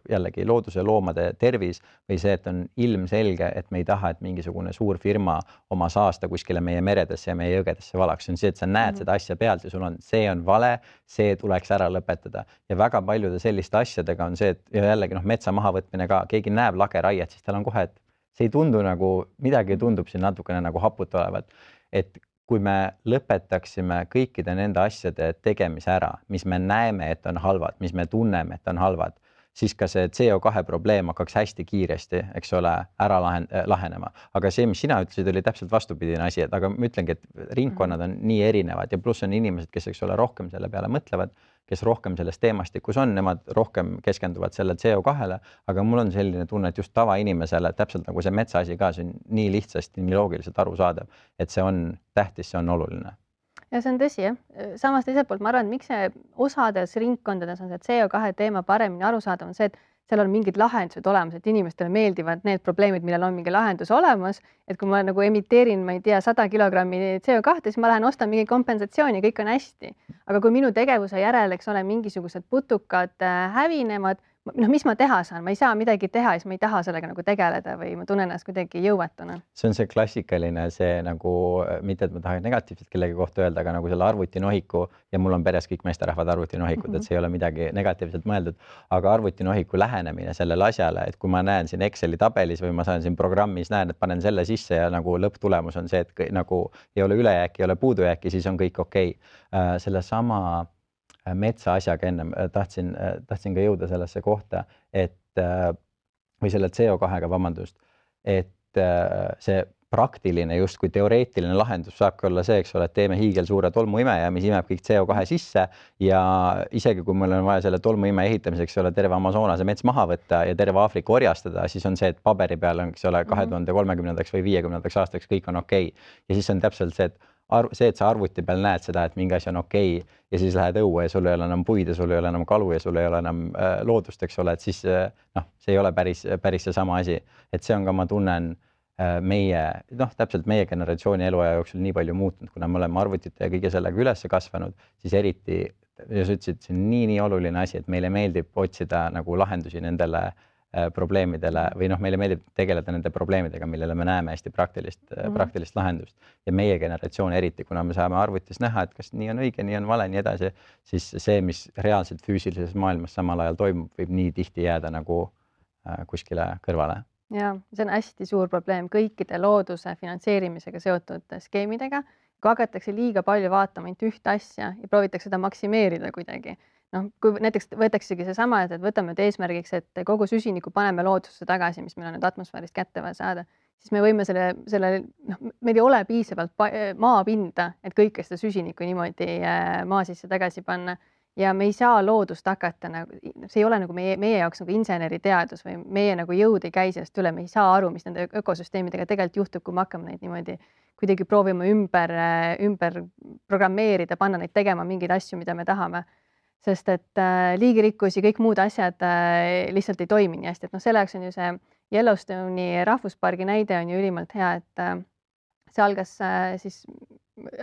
jällegi looduse loomade tervis või see, et on ilmselge, et me ei taha, et mingisugune suur firma oma saasta kuskile meie meredesse ja meie jõgedesse valaks, see on see, et sa näed mm -hmm. seda asja pealt ja sul on, see on vale, see tuleks ära lõpetada. Ja väga paljude selliste asjadega on see, et ja jällegi noh, metsa mahavõtmine ka, keegi näeb lageraiet, siis tal on kohe, et see ei tundu nagu midagi tundub siin natukene nagu haput olevat, et kui me lõpetaksime kõikide nende asjade tegemise ära, mis me näeme, et on halvad, mis me tunneme, et on halvad, siis ka see CO2 probleem hakkaks hästi kiiresti, eks ole, ära lahen-, lahenema. aga see, mis sina ütlesid, oli täpselt vastupidine asi, et aga ma ütlengi, et ringkonnad on nii erinevad ja pluss on inimesed, kes, eks ole, rohkem selle peale mõtlevad kes rohkem selles teemastikus on, nemad rohkem keskenduvad selle CO2-le, aga mul on selline tunne, et just tavainimesele täpselt nagu see metsa asi ka, see on nii lihtsasti, nii loogiliselt arusaadav, et see on tähtis, see on oluline. Ja see on tõsi jah, samas teiselt poolt ma arvan, et miks see osades ringkondades on see CO2 teema paremini arusaadav, on see, et seal on mingid lahendused olemas, et inimestele meeldivad need probleemid, millel on mingi lahendus olemas. et kui ma nagu emiteerin, ma ei tea, sada kilogrammi CO2, siis ma lähen ostan mingi kompensatsiooni, kõik on hästi. aga kui minu tegevuse järel, eks ole, mingisugused putukad äh, hävinevad noh, mis ma teha saan, ma ei saa midagi teha, siis ma ei taha sellega nagu tegeleda või ma tunnen ennast kuidagi jõuetuna. see on see klassikaline, see nagu mitte, et ma tahaks negatiivselt kellegi kohta öelda, aga nagu selle arvutinohiku ja mul on peres kõik meesterahvad arvutinohikud mm, -hmm. et see ei ole midagi negatiivselt mõeldud, aga arvutinohiku lähenemine sellele asjale, et kui ma näen siin Exceli tabelis või ma saan siin programmis näen, et panen selle sisse ja nagu lõpptulemus on see, et nagu ei ole ülejääki, ei ole puudujääki, siis on kõik okei okay.. Äh, sellesama metsaasjaga ennem äh, tahtsin, äh, tahtsin ka jõuda sellesse kohta, et või selle CO2-ga, vabandust, et see praktiline justkui teoreetiline lahendus saabki olla see, eks ole, et teeme hiigelsuure tolmuimeja, mis imeb kõik CO2 sisse ja isegi kui meil on vaja selle tolmuimeja ehitamiseks, eks ole, terve Amazonase mets maha võtta ja terve Aafrika orjastada, siis on see, et paberi peal on, eks ole, kahe tuhande kolmekümnendaks või viiekümnendaks aastaks kõik on okei okay. ja siis on täpselt see, et arv, see, et sa arvuti peal näed seda, et mingi asi on okei okay, ja siis lähed õue ja sul ei ole enam puid ja sul ei ole enam kalu ja sul ei ole enam äh, loodust, eks ole, et siis äh, noh, see ei ole päris, päris seesama asi, et see on ka, ma tunnen äh, meie noh, täpselt meie generatsiooni eluaja jooksul nii palju muutunud, kuna me oleme arvutite ja kõige sellega üles kasvanud, siis eriti ja sa ütlesid, see on nii-nii oluline asi, et meile meeldib otsida nagu lahendusi nendele äh, probleemidele või noh, meile meeldib tegeleda nende probleemidega, millele me näeme hästi praktilist mm, -hmm. praktilist lahendust ja meie generatsioon eriti, kuna me saame arvutis näha, et kas nii on õige, nii on vale, nii edasi, siis see, mis reaalselt füüsilises maailmas samal ajal toimub, võib nii tihti jääda nagu äh, kuskile kõrvale. ja see on hästi suur probleem kõikide looduse finantseerimisega seotud skeemidega. kui hakatakse liiga palju vaatama ainult ühte asja ja proovitakse seda maksimeerida kuidagi noh, kui näiteks võetaksegi seesama, et, et võtame nüüd eesmärgiks, et kogu süsiniku paneme loodusse tagasi, mis meil on nüüd atmosfäärist kätte vaja saada, siis me võime selle, selle noh, meil ei ole piisavalt maapinda, et kõike seda süsinikku niimoodi äh, maa sisse tagasi panna. Ja me ei saa loodust hakata nagu, see ei ole nagu meie, meie jaoks nagu inseneriteadus või meie nagu jõud ei käi sellest üle, me ei saa aru, mis nende ökosüsteemidega tegelikult juhtub, kui me hakkame neid niimoodi kuidagi proovima ümber, ümber programmeerida, panna neid tegema mingeid asju, mida me tahame sest et äh, liigirikkus ja kõik muud asjad äh, lihtsalt ei toimi nii hästi, et noh, selle jaoks on ju see Yellowstone'i rahvuspargi näide on ju ülimalt hea, et äh, see algas siis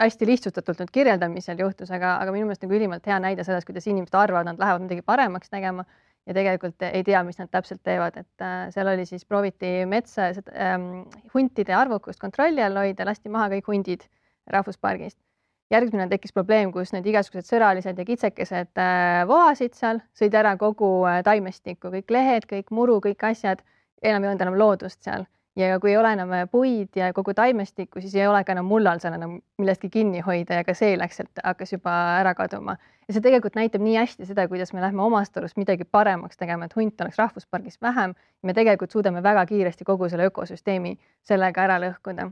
hästi lihtsustatult nüüd kirjeldan, mis seal juhtus, aga, aga minu meelest nagu ülimalt hea näide sellest, kuidas inimesed arvavad, nad lähevad midagi paremaks tegema ja tegelikult ei tea, mis nad täpselt teevad, et seal oli siis prooviti metsa ähm, huntide arvukust kontrolli all hoida, lasti maha kõik hundid rahvuspargist järgmine tekkis probleem, kus need igasugused sõralised ja kitsekesed äh, vohasid seal, sõid ära kogu äh, taimestikku, kõik lehed, kõik muru, kõik asjad, enam ei olnud enam loodust seal ja kui ei ole enam äh, puid ja kogu taimestikku, siis ei ole ka enam mullal seal enam millestki kinni hoida ja ka see läks sealt, hakkas juba ära kaduma. ja see tegelikult näitab nii hästi seda, kuidas me lähme omast arust midagi paremaks tegema, et hunt oleks rahvuspargis vähem. me tegelikult suudame väga kiiresti kogu selle ökosüsteemi sellega ära lõhkuda.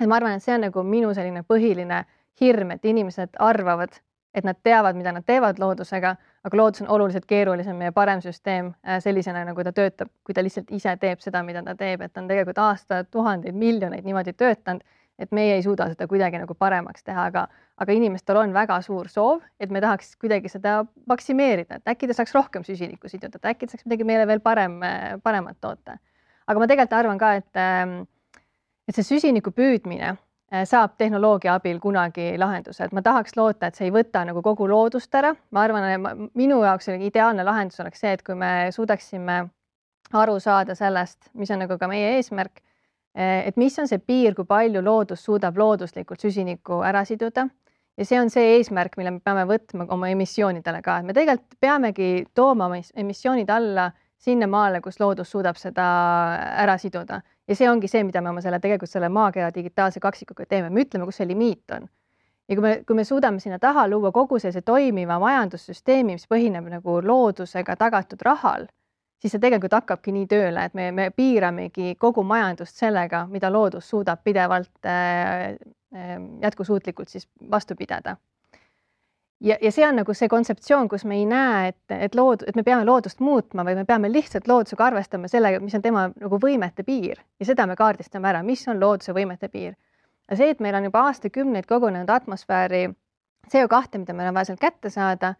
et ma arvan, et see on nagu minu selline põhiline hirm, et inimesed arvavad, et nad teavad, mida nad teevad loodusega, aga loodus on oluliselt keerulisem ja parem süsteem äh, sellisena, nagu ta töötab, kui ta lihtsalt ise teeb seda, mida ta teeb, et ta on tegelikult aastaid, tuhandeid, miljoneid niimoodi töötanud, et meie ei suuda seda kuidagi nagu paremaks teha, aga, aga inimestel on väga suur soov, et me tahaks kuidagi seda maksimeerida, et äkki ta saaks rohkem süsinikku siduda, äkki ta saaks midagi meile veel parem, paremat toota. aga ma tegelikult arvan ka, et, ähm, et see süsiniku püüdmine Äh, saab tehnoloogia abil kunagi lahenduse, et ma tahaks loota, et see ei võta nagu kogu loodust ära. ma arvan, minu jaoks ideaalne lahendus oleks see, et kui me suudaksime aru saada sellest, mis on nagu ka meie eesmärk, äh, et mis on see piir, kui palju loodus suudab looduslikult süsinikku ära siduda. Ja see on see eesmärk, mille me peame võtma oma emissioonidele ka, et me tegelikult peamegi tooma emissioonid alla sinnamaale, kus loodus suudab seda ära siduda ja see ongi see, mida me oma selle tegelikult selle maakera digitaalse kaksikuga teeme, me ütleme, kus see limiit on. ja kui me, kui me suudame sinna taha luua kogu sellise toimiva majandussüsteemi, mis põhineb nagu loodusega tagatud rahal, siis see tegelikult hakkabki nii tööle, et me, me piiramegi kogu majandust sellega, mida loodus suudab pidevalt äh, äh, jätkusuutlikult siis vastu pidada ja, ja see on nagu see kontseptsioon, kus me ei näe, et, et lood, et me peame loodust muutma või me peame lihtsalt loodusega arvestama sellega, mis on tema nagu võimete piir ja seda me kaardistame ära, mis on looduse võimete piir. ja see, et meil on juba aastakümneid kogunenud atmosfääri CO2, mida meil on vaja sealt kätte saada,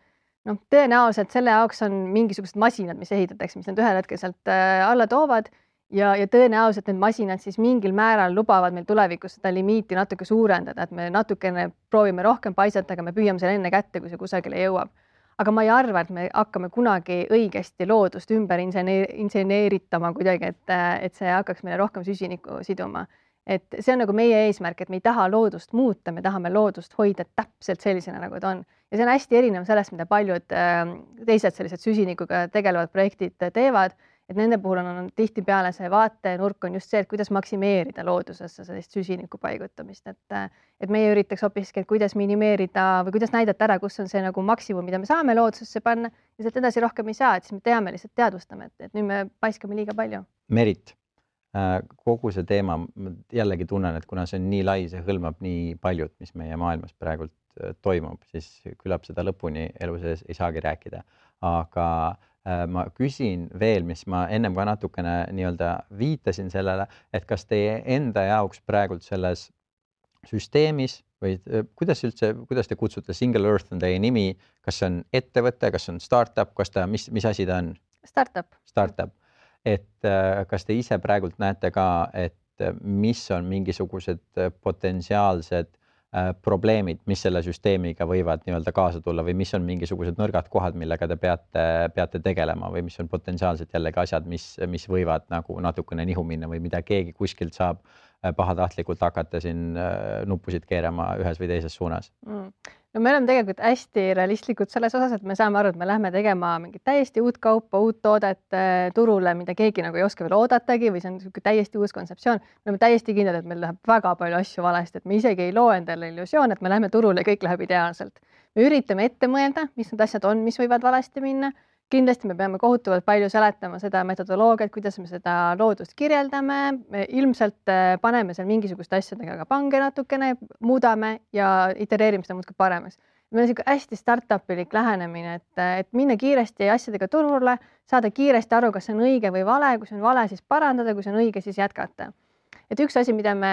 noh, tõenäoliselt selle jaoks on mingisugused masinad, mis ehitatakse, mis nad ühel hetkel sealt äh, alla toovad ja, ja tõenäoliselt need masinad siis mingil määral lubavad meil tulevikus seda limiiti natuke suurendada, et me natukene proovime rohkem paisata, aga me püüame selle enne kätte, kui see kusagile jõuab. aga ma ei arva, et me hakkame kunagi õigesti loodust ümber inseneeritama kuidagi, et, et see hakkaks meile rohkem süsinikku siduma et see on nagu meie eesmärk, et me ei taha loodust muuta, me tahame loodust hoida täpselt sellisena, nagu ta on. ja see on hästi erinev sellest, mida paljud äh, teised sellised süsinikuga tegelevad projektid teevad, et nende puhul on, on tihtipeale see vaatenurk on just see, et kuidas maksimeerida loodusesse sellist süsiniku paigutamist, et et meie üritaks hoopiski, et kuidas minimeerida või kuidas näidata ära, kus on see nagu maksimum, mida me saame loodusesse panna ja sealt edasi rohkem ei saa, et siis me teame, lihtsalt teadvustame, et, et nüüd me paiskame liiga palju. Merit Äh, kogu see teema, ma jällegi tunnen, et kuna see on nii lai, see hõlmab nii paljut, mis meie maailmas praegult äh, toimub, siis küllap seda lõpuni elu sees ei saagi rääkida. aga äh, ma küsin veel, mis ma ennem ka natukene nii-öelda viitasin sellele, et kas teie enda jaoks praegult selles süsteemis või kuidas üldse, kuidas te kutsute, Single Earth on teie nimi, kas see on ettevõte, kas see on startup, kas ta, mis, mis asi ta on? Startup. Startup et äh, kas te ise praegult näete ka, et äh, mis on mingisugused äh, potentsiaalsed probleemid, mis selle süsteemiga võivad nii-öelda kaasa tulla või mis on mingisugused nõrgad kohad, millega te peate, peate tegelema või mis on potentsiaalselt jällegi asjad, mis, mis võivad nagu natukene nihu minna või mida keegi kuskilt saab pahatahtlikult hakata siin nuppusid keerama ühes või teises suunas mm.? no me oleme tegelikult hästi realistlikud selles osas, et me saame aru, et me lähme tegema mingit täiesti uut kaupa, uut toodet äh, turule, mida keegi nagu ei oska veel oodatagi või see on niisugune täiesti uus kontseptsioon. me oleme täiesti kindlad, et meil läheb väga palju asju valesti, et me isegi ei loo endale illusioone, et me lähme turule ja kõik läheb ideaalselt. me üritame ette mõelda, mis need asjad on, mis võivad valesti minna kindlasti me peame kohutavalt palju seletama seda metodoloogiat, kuidas me seda loodust kirjeldame, me ilmselt äh, paneme seal mingisuguste asjadega ka pange natukene, muudame ja itereerime seda muudkui paremaks. meil on niisugune hästi startup ilik lähenemine, et, et minna kiiresti asjadega turule, saada kiiresti aru, kas see on õige või vale, kui see on vale, siis parandada, kui see on õige, siis jätkata et üks asi, mida me,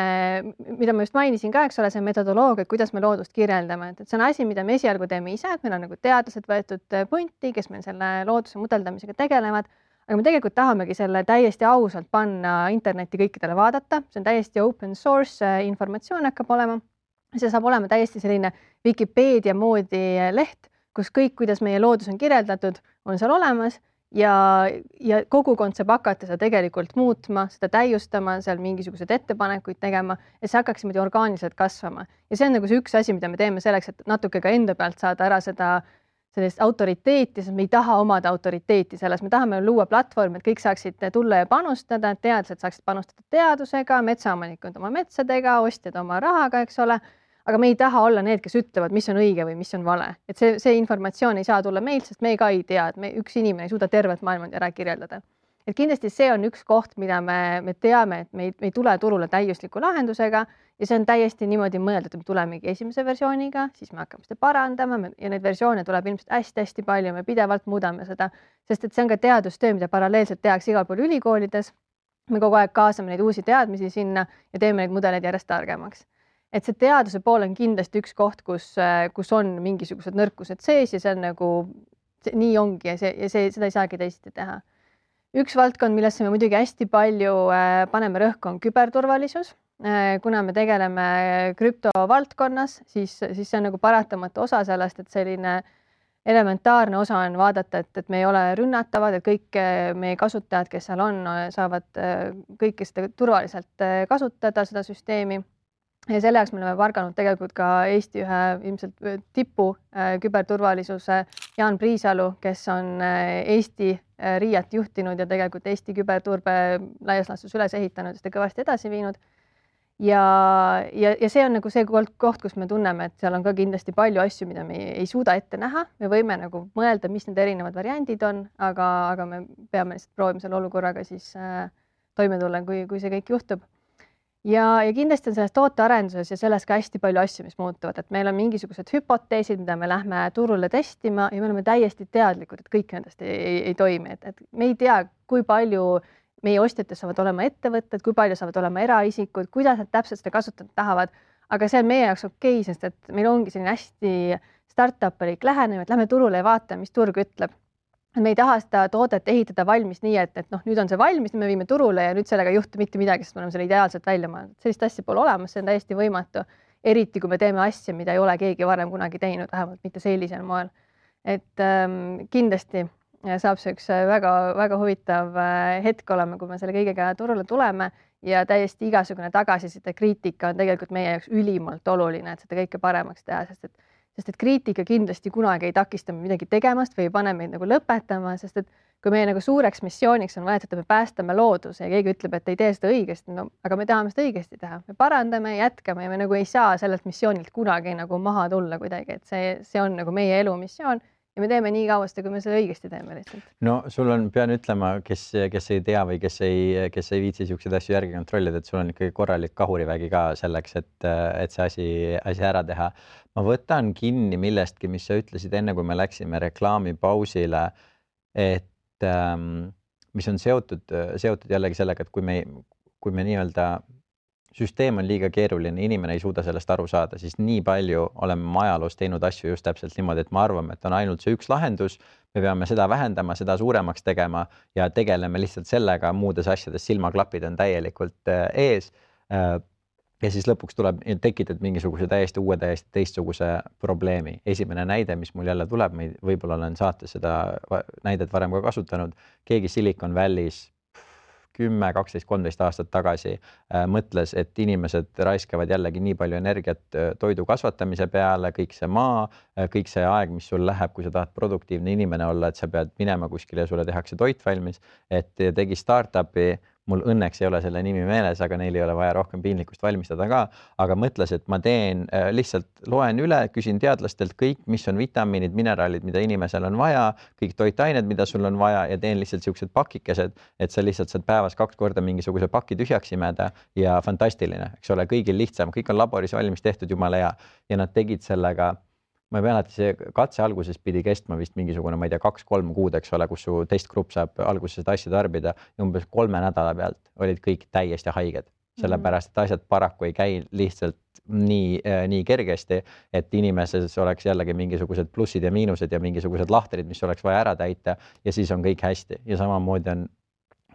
mida ma just mainisin ka, eks ole, see metodoloogia, kuidas me loodust kirjeldame, et, et see on asi, mida me esialgu teeme ise, et meil on nagu teadlased võetud äh, punti, kes meil selle looduse mudeldamisega tegelevad, aga me tegelikult tahamegi selle täiesti ausalt panna internetti kõikidele vaadata, see on täiesti open source äh, informatsioon hakkab olema. see saab olema täiesti selline Vikipeedia moodi äh, leht, kus kõik, kuidas meie loodus on kirjeldatud, on seal olemas ja, ja kogukond saab hakata seda tegelikult muutma, seda täiustama, seal mingisuguseid ettepanekuid tegema, et see hakkaks niimoodi orgaaniliselt kasvama. Ja see on nagu see üks asi, mida me teeme selleks, et natuke ka enda pealt saada ära seda sellist autoriteeti, sest me ei taha omada autoriteeti selles, me tahame luua platvormi, et kõik saaksid tulla ja panustada, teadlased saaksid panustada teadusega, metsaomanikud oma metsadega, ostjad oma rahaga, eks ole aga me ei taha olla need, kes ütlevad, mis on õige või mis on vale, et see, see informatsioon ei saa tulla meilt, sest me ka ei tea, et me, üks inimene ei suuda tervet maailma ära kirjeldada. et kindlasti see on üks koht, mida me, me teame, et me ei, me ei tule turule täiusliku lahendusega ja see on täiesti niimoodi mõeldud, et me tulemegi esimese versiooniga, siis me hakkame seda parandama ja neid versioone tuleb ilmselt hästi-hästi palju, me pidevalt muudame seda, sest et see on ka teadustöö, mida paralleelselt tehakse igal pool ülikoolides. me kogu aeg kaasame neid uusi teadmisi sinna ja teeme neid mudeleid järjest targemaks et see teaduse pool on kindlasti üks koht, kus, kus on mingisugused nõrkused sees ja see on nagu, nii ongi ja see, ja see, seda ei saagi teisiti teha. üks valdkond, millesse me muidugi hästi palju äh, paneme rõhku, on küberturvalisus. Äh, kuna me tegeleme krüptovaldkonnas, siis, siis see on nagu paratamatu osa sellest, et selline elementaarne osa on vaadata, et, et me ei ole rünnatavad, et kõik äh, meie kasutajad, kes seal on, saavad kõike seda turvaliselt kasutada, seda süsteemi ja selle jaoks me oleme parganud tegelikult ka Eesti ühe ilmselt äh, tipu äh, küberturvalisuse Jaan Priisalu, kes on äh, Eesti RIA-t juhtinud ja tegelikult Eesti küberturbe laias laastus üles ehitanud seda kõvasti edasi viinud. ja, ja, ja see on nagu see koht, kus me tunneme, et seal on ka kindlasti palju asju, mida me ei suuda ette näha, me võime nagu mõelda, mis need erinevad variandid on, aga, aga me peame lihtsalt proovima selle olukorraga siis äh, toime tulla, kui, kui see kõik juhtub ja, ja kindlasti on selles tootearenduses ja selles ka hästi palju asju, mis muutuvad, et meil on mingisugused hüpoteesid, mida me lähme turule testima ja me oleme täiesti teadlikud, et kõik nendest ei, ei, ei toimi, et, et me ei tea, kui palju meie ostjatest saavad olema ettevõtted, kui palju saavad olema eraisikud, kuidas nad täpselt seda kasutada tahavad, aga see on meie jaoks okei okay,, sest et meil ongi selline hästi startup-lik lähenemine, et lähme turule ja vaatame, mis turg ütleb. Me ei taha seda toodet ehitada valmis nii, et, et noh, nüüd on see valmis, me viime turule ja nüüd sellega ei juhtu mitte midagi, sest me oleme selle ideaalselt välja mõelnud. sellist asja pole olemas, see on täiesti võimatu. eriti kui me teeme asja, mida ei ole keegi varem kunagi teinud, vähemalt mitte sellisel moel. et ähm, kindlasti saab see üks väga-väga huvitav äh, hetk olema, kui me selle kõigega turule tuleme ja täiesti igasugune tagasiside, kriitika on tegelikult meie jaoks ülimalt oluline, et seda kõike paremaks teha, sest et, sest et kriitika kindlasti kunagi ei takista midagi tegemast või ei pane meid nagu lõpetama, sest et kui meie nagu suureks missiooniks on võetud, et me päästame looduse ja keegi ütleb, et ei tee seda õigesti, no aga me tahame seda õigesti teha, me parandame, jätkame ja me nagu ei saa sellelt missioonilt kunagi nagu maha tulla kuidagi, et see, see on nagu meie elu missioon ja me teeme nii kauasti, kui me selle õigesti teeme lihtsalt. no sul on, pean ütlema, kes, kes ei tea või kes ei, kes ei viitsi niisuguseid asju järgi kontrollida, et sul on ikkagi korralik kahurivägi ka selleks, et, et see asi, asi ära teha. ma võtan kinni millestki, mis sa ütlesid enne, kui me läksime reklaamipausile, et ähm, mis on seotud, seotud jällegi sellega, et kui me, kui me nii-öelda süsteem on liiga keeruline, inimene ei suuda sellest aru saada, siis nii palju oleme me ajaloos teinud asju just täpselt niimoodi, et me arvame, et on ainult see üks lahendus. me peame seda vähendama, seda suuremaks tegema ja tegeleme lihtsalt sellega, muudes asjades silmaklapid on täielikult äh, ees. Äh, ja siis lõpuks tuleb, tekitad mingisuguse täiesti uue, täiesti teistsuguse probleemi. esimene näide, mis mul jälle tuleb, võib-olla olen saates seda näidet varem ka kasutanud, keegi Silicon Valley's kümme, kaksteist, kolmteist aastat tagasi äh, mõtles, et inimesed raiskavad jällegi nii palju energiat äh, toidu kasvatamise peale, kõik see maa, äh, kõik see aeg, mis sul läheb, kui sa tahad produktiivne inimene olla, et sa pead minema kuskile ja sulle tehakse toit valmis, et tegi startup'i mul õnneks ei ole selle nimi meeles, aga neil ei ole vaja rohkem piinlikkust valmistada ka, aga mõtles, et ma teen äh, lihtsalt loen üle, küsin teadlastelt kõik, mis on vitamiinid, mineraalid, mida inimesel on vaja, kõik toitained, mida sul on vaja ja teen lihtsalt siuksed pakikesed, et sa lihtsalt saad päevas kaks korda mingisuguse paki tühjaks imeda ja fantastiline, eks ole, kõigil lihtsam, kõik on laboris valmis tehtud, jumala hea. Ja nad tegid sellega ma ei mäleta, see katse alguses pidi kestma vist mingisugune, ma ei tea, kaks-kolm kuud, eks ole, kus su testgrupp saab alguses seda asja tarbida ja umbes kolme nädala pealt olid kõik täiesti haiged, sellepärast et asjad paraku ei käi lihtsalt nii äh,, nii kergesti, et inimeses oleks jällegi mingisugused plussid ja miinused ja mingisugused lahtrid, mis oleks vaja ära täita ja siis on kõik hästi. Ja samamoodi on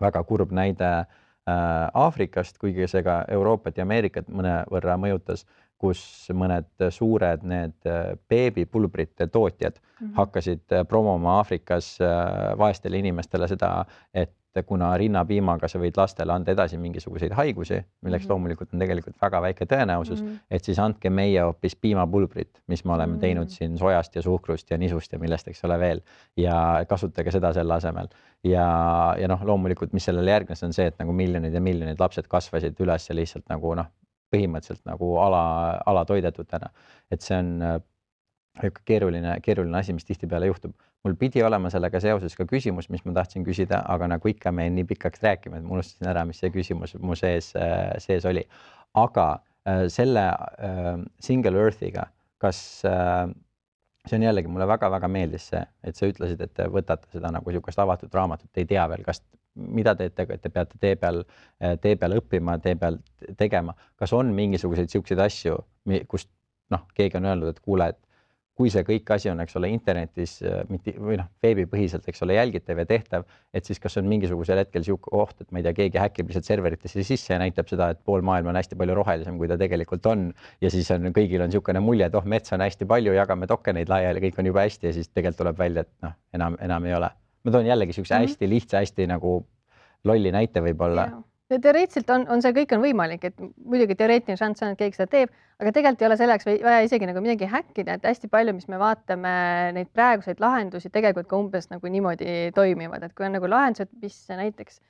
väga kurb näide äh, Aafrikast, kuigi see ka Euroopat ja Ameerikat mõnevõrra mõjutas kus mõned suured need äh, beebipulbrite tootjad mm -hmm. hakkasid äh, promoma Aafrikas äh, vaestele inimestele seda, et kuna rinnapiimaga sa võid lastele anda edasi mingisuguseid haigusi, milleks mm -hmm. loomulikult on tegelikult väga väike tõenäosus mm, -hmm. et siis andke meie hoopis piimapulbrit, mis me oleme mm -hmm. teinud siin sojast ja suhkrust ja nisust ja millest, eks ole veel ja kasutage seda selle asemel. ja, ja noh, loomulikult, mis sellele järgnes, on see, et nagu miljonid ja miljonid lapsed kasvasid üles lihtsalt nagu noh, põhimõtteliselt nagu ala, alatoidetutena. et see on niisugune äh, keeruline, keeruline asi, mis tihtipeale juhtub. mul pidi olema sellega seoses ka küsimus, mis ma tahtsin küsida, aga nagu ikka, me nii pikaks rääkima, et ma unustasin ära, mis see küsimus mu sees, äh, sees oli. aga äh, selle single earth'iga, kas see on jällegi, mulle väga-väga meeldis see, et sa ütlesid, et te võtate seda nagu niisugust avatud raamatut, ei tea veel, kas, mida teete, te peate tee peal, tee peal õppima, tee peal tegema, kas on mingisuguseid niisuguseid asju, kust noh, keegi on öelnud, et kuule, et kui see kõik asi on, eks ole, internetis äh, mitte või noh, veebipõhiselt, eks ole, jälgitav ja tehtav, et siis kas on mingisugusel hetkel niisugune oht, et ma ei tea, keegi häkib lihtsalt serveritesse sisse ja näitab seda, et pool maailma on hästi palju rohelisem, kui ta tegelikult on. ja siis on, kõigil on niisugune mulje, et oh, metsa on hästi palju, jagame tokeneid laiali, kõik on jube hästi ja siis tegelikult tuleb välja, et noh, enam, enam ei ole. ma toon jällegi niisuguse mm -hmm. hästi lihtsa, hästi nagu lolli näite võib-olla yeah teoreetiliselt on, on see kõik on võimalik, et muidugi teoreetiline šanss on, et keegi seda teeb, aga tegelikult ei ole selleks vaja isegi nagu midagi häkkida, et hästi palju, mis me vaatame neid praeguseid lahendusi tegelikult ka umbes nagu niimoodi toimivad, et kui on nagu lahendused, mis näiteks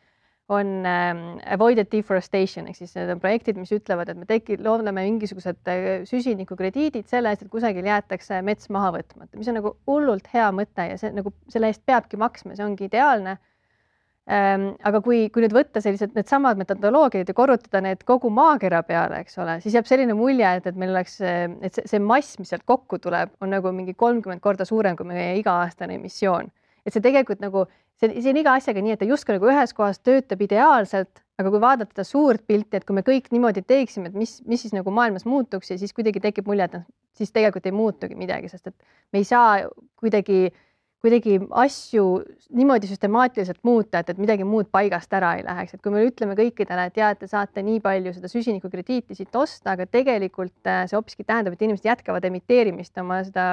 on ähm, avoided deforestation ehk siis need on projektid, mis ütlevad, et me teki-, loodame mingisugused äh, süsinikukrediidid selle eest, et kusagil jäetakse mets maha võtmata, mis on nagu hullult hea mõte ja see nagu selle eest peabki maksma, see ongi ideaalne aga kui, kui nüüd võtta sellised needsamad metodoloogiad ja korrutada need kogu maakera peale, eks ole, siis jääb selline mulje, et, et meil oleks, et see, see mass, mis sealt kokku tuleb, on nagu mingi kolmkümmend korda suurem kui meie iga-aastane emissioon. et see tegelikult nagu, see, see on iga asjaga nii, et ta justkui nagu ühes kohas töötab ideaalselt, aga kui vaadata seda suurt pilti, et kui me kõik niimoodi teeksime, et mis, mis siis nagu maailmas muutuks ja siis kuidagi tekib mulje, et noh, siis tegelikult ei muutugi midagi, sest et me ei saa kuidagi kuidagi asju niimoodi süstemaatiliselt muuta, et, et midagi muud paigast ära ei läheks, et kui me ütleme kõikidele, et ja, et te saate nii palju seda süsinikukrediiti siit osta, aga tegelikult äh, see hoopiski tähendab, et inimesed jätkavad emiteerimist oma seda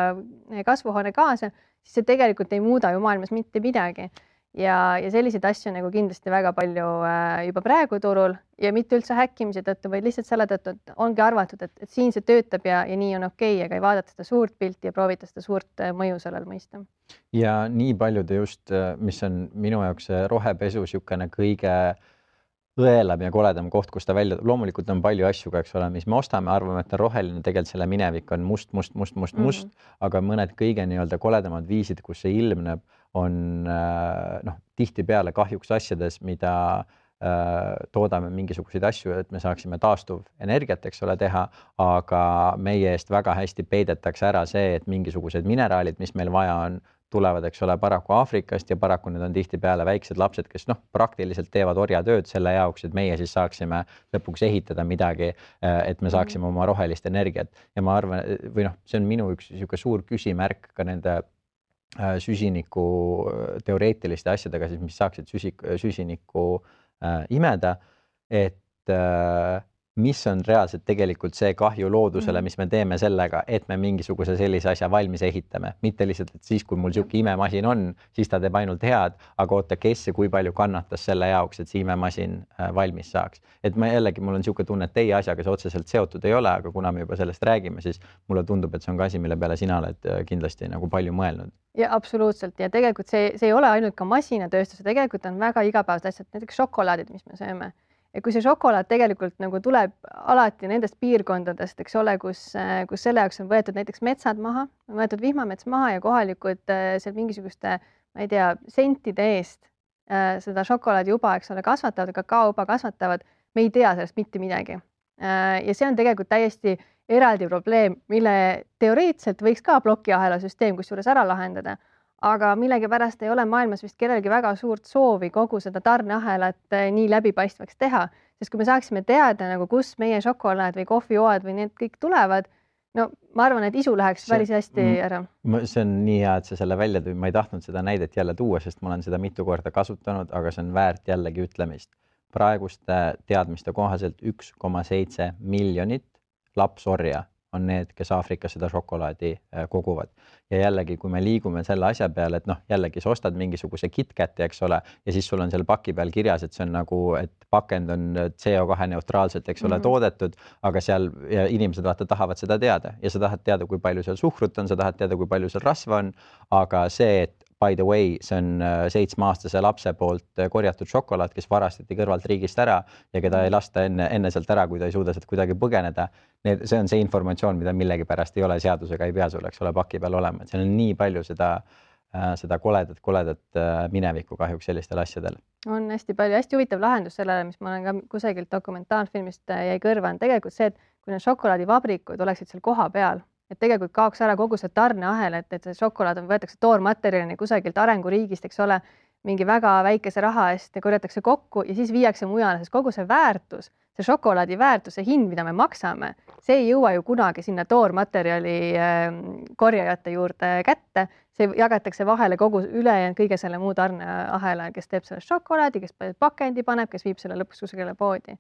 kasvuhoonegaase, siis see tegelikult ei muuda ju maailmas mitte midagi ja, ja selliseid asju nagu kindlasti väga palju äh, juba praegu turul ja mitte üldse häkkimise tõttu, vaid lihtsalt selle tõttu, et ongi arvatud, et, et siin see töötab ja, ja nii on okei okay,, aga ei vaadata seda suurt pilti ja proovita seda suurt äh, mõju sellel mõista. ja nii paljude just, äh, mis on minu jaoks rohepesu niisugune kõige õelam ja koledam koht, kus ta välja loomulikult on palju asju ka, eks ole, mis me ostame, arvame, et on roheline, tegelikult selle minevik on must, must, must, must, must mm, -hmm. aga mõned kõige nii-öelda koledamad viisid, kus see ilmneb on äh, noh, tihtipeale kahjuks asjades, mida äh, toodame mingisuguseid asju, et me saaksime taastuvenergiat, eks ole, teha, aga meie eest väga hästi peidetakse ära see, et mingisugused mineraalid, mis meil vaja on, tulevad, eks ole, paraku Aafrikast ja paraku need on tihtipeale väiksed lapsed, kes noh, praktiliselt teevad orjatööd selle jaoks, et meie siis saaksime lõpuks ehitada midagi, äh, et me mhm. saaksime oma rohelist energiat ja ma arvan, või noh, see on minu üks niisugune suur küsimärk ka nende süsiniku äh, teoreetiliste asjadega siis, mis saaksid süsik, süsinikku äh, imeda, et äh, mis on reaalselt tegelikult see kahju loodusele, mm. mis me teeme sellega, et me mingisuguse sellise asja valmis ehitame, mitte lihtsalt, et siis, kui mul niisugune imemasin on, siis ta teeb ainult head, aga oota, kes ja kui palju kannatas selle jaoks, et see imemasin äh, valmis saaks. et ma jällegi, mul on niisugune tunne, et teie asjaga see otseselt seotud ei ole, aga kuna me juba sellest räägime, siis mulle tundub, et see on ka asi, mille peale sina oled äh, kindlasti nagu palju mõelnud. ja absoluutselt ja tegelikult see, see ei ole ainult ka masinatööstus, tegelikult on väga igapäevased asjad, näiteks šokolaadid, mis me sööme ja kui see šokolaad tegelikult nagu tuleb alati nendest piirkondadest, eks ole, kus, kus selle jaoks on võetud näiteks metsad maha, on võetud vihmamets maha ja kohalikud äh, seal mingisuguste, ma ei tea, sentide eest äh, seda šokolaadiuba, eks ole, kasvatavad, kakaouba kasvatavad, me ei tea sellest mitte midagi. Äh, ja see on tegelikult täiesti eraldi probleem, mille teoreetiliselt võiks ka plokiahela süsteem kusjuures ära lahendada aga millegipärast ei ole maailmas vist kellelgi väga suurt soovi kogu seda tarneahelat eh, nii läbipaistvaks teha, sest kui me saaksime teada nagu, kust meie šokolaad või kohvijooad või need kõik tulevad, no ma arvan, et isu läheks see, päris hästi ära. see on nii hea, et sa selle välja tõid, ma ei tahtnud seda näidet jälle tuua, sest ma olen seda mitu korda kasutanud, aga see on väärt jällegi ütlemist. praeguste teadmiste kohaselt üks koma seitse miljonit lapsorja on need, kes Aafrikas seda šokolaadi äh, koguvad. Ja jällegi, kui me liigume selle asja peale, et noh, jällegi sa ostad mingisuguse KitKati, eks ole, ja siis sul on seal paki peal kirjas, et see on nagu, et pakend on CO2 neutraalselt, eks ole mm, -hmm. toodetud, aga seal inimesed vaata tahavad seda teada ja sa tahad teada, kui palju seal suhkrut on, sa tahad teada, kui palju seal rasva on, aga see, et by the way, see on äh, seitsmeaastase lapse poolt äh, korjatud šokolaad, kes varastati kõrvalt riigist ära ja keda ei lasta enne, enne sealt ära, kui ta ei suuda sealt kuidagi põgeneda. Need, see on see informatsioon, mida millegipärast ei ole seadusega ei pea sul, eks ole, paki peal olema, et seal on nii palju seda äh, seda koledat, koledat minevikku kahjuks sellistel asjadel. on hästi palju, hästi huvitav lahendus sellele, mis ma olen ka kusagilt dokumentaalfilmist jäi kõrva, on tegelikult see, et kui need šokolaadivabrikud oleksid seal kohapeal et tegelikult kaoks ära kogu see tarneahel, et, et see šokolaad on, võetakse toormaterjalina kusagilt arenguriigist, eks ole, mingi väga väikese raha eest korjatakse kokku ja siis viiakse mujale, sest kogu see väärtus, see šokolaadi väärtus, see hind, mida me maksame, see ei jõua ju kunagi sinna toormaterjali ähm, korjajate juurde kätte, see jagatakse vahele kogu ülejäänud kõige selle muu tarneahela, kes teeb selle šokolaadi, kes pakendi paneb, kes viib selle lõpuks kusagile poodi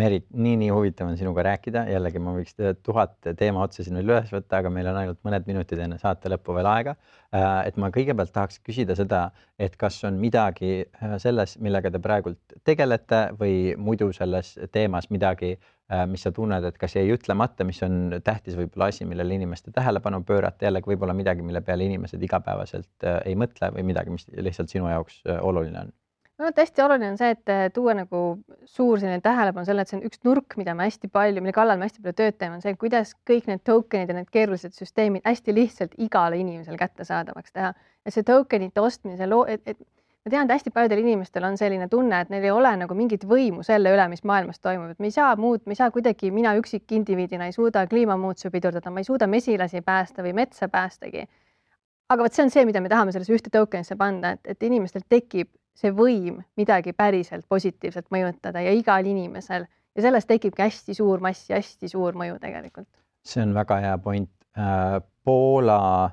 Merit, nii, nii huvitav on sinuga rääkida, jällegi ma võiks tuhat teema otsa siin veel üles võtta, aga meil on ainult mõned minutid enne saate lõppu veel aega. Äh, et ma kõigepealt tahaks küsida seda, et kas on midagi äh, selles, millega te praegult tegelete või muidu selles teemas midagi, äh, mis sa tunned, et kas jäi ütlemata, mis on tähtis võib-olla asi, millele inimeste tähelepanu pöörata, jällegi võib-olla midagi, mille peale inimesed igapäevaselt ei mõtle või midagi, mis lihtsalt sinu jaoks oluline on no hästi oluline on see, et eh, tuua nagu suur selline tähelepanu sellele, et see on üks nurk, mida me hästi palju, mille kallal me hästi palju tööd teeme, on see, kuidas kõik need token'id ja need keerulised süsteemid hästi lihtsalt igale inimesele kättesaadavaks teha. ja see token'ite ostmine, see loo, et, et ma tean, et hästi paljudel inimestel on selline tunne, et neil ei ole nagu mingit võimu selle üle, mis maailmas toimub, et me ei saa muud, me ei saa kuidagi, mina üksikindiviidina ei suuda kliimamuutusi pidurdada, ma ei suuda mesilasi päästa või metsa päästagi. aga vot see on see, mida me tahame sellesse ühte token'isse panna, et, et inimestel tekib see võim midagi päriselt positiivselt mõjutada ja igal inimesel ja sellest tekibki hästi suur mass ja hästi suur mõju tegelikult see on väga hea point. Poola,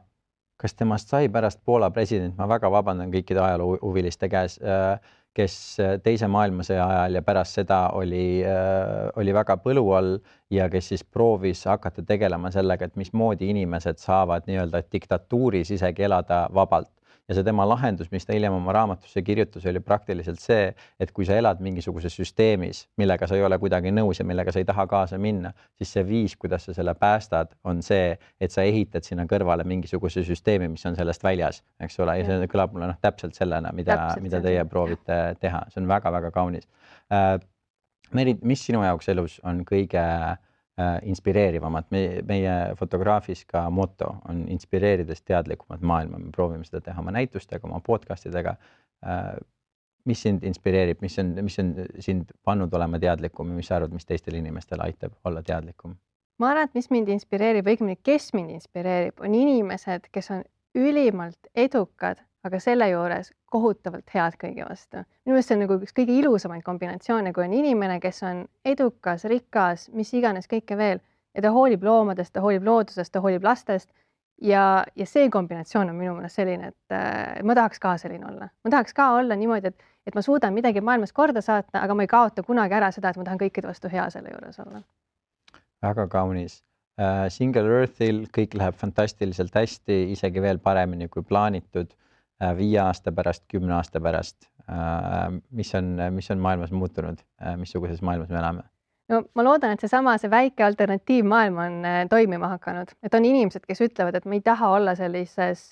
kas temast sai pärast Poola president, ma väga vabandan kõikide ajaloohuviliste käes kes Teise maailmasõja ajal ja pärast seda oli, oli väga põlu all ja kes siis proovis hakata tegelema sellega, et mismoodi inimesed saavad nii-öelda diktatuuris isegi elada vabalt ja see tema lahendus, mis ta hiljem oma raamatusse kirjutas, oli praktiliselt see, et kui sa elad mingisuguses süsteemis, millega sa ei ole kuidagi nõus ja millega sa ei taha kaasa minna, siis see viis, kuidas sa selle päästad, on see, et sa ehitad sinna kõrvale mingisuguse süsteemi, mis on sellest väljas, eks ole, ja see kõlab mulle noh, täpselt sellena, mida, mida teie proovite teha, see on väga-väga kaunis. Äh,. Merit, mis sinu jaoks elus on kõige äh, Äh, inspireerivamad. meie, meie fotograafis ka moto on inspireerides teadlikumat maailma, me proovime seda teha oma näitustega, oma podcast idega. Äh, mis sind inspireerib, mis on, mis on sind pannud olema teadlikum ja mis sa arvad, mis teistel inimestel aitab olla teadlikum? ma arvan, et mis mind inspireerib, õigemini, kes mind inspireerib, on inimesed, kes on ülimalt edukad aga selle juures kohutavalt head kõigi vastu. minu meelest see on nagu üks kõige ilusamaid kombinatsioone, kui on inimene, kes on edukas, rikas, mis iganes kõike veel ja ta hoolib loomadest, ta hoolib loodusest, ta hoolib lastest ja, ja see kombinatsioon on minu meelest selline, et äh, ma tahaks ka selline olla, ma tahaks ka olla niimoodi, et, et ma suudan midagi maailmas korda saata, aga ma ei kaota kunagi ära seda, et ma tahan kõikide vastu hea selle juures olla. väga kaunis uh,. Single Earthil kõik läheb fantastiliselt hästi, isegi veel paremini kui plaanitud Äh, viie aasta pärast, kümne aasta pärast, äh, mis on, mis on maailmas muutunud, äh, missuguses maailmas me elame? no ma loodan, et seesama, see väike alternatiivmaailm on toimima hakanud, et on inimesed, kes ütlevad, et ma ei taha olla sellises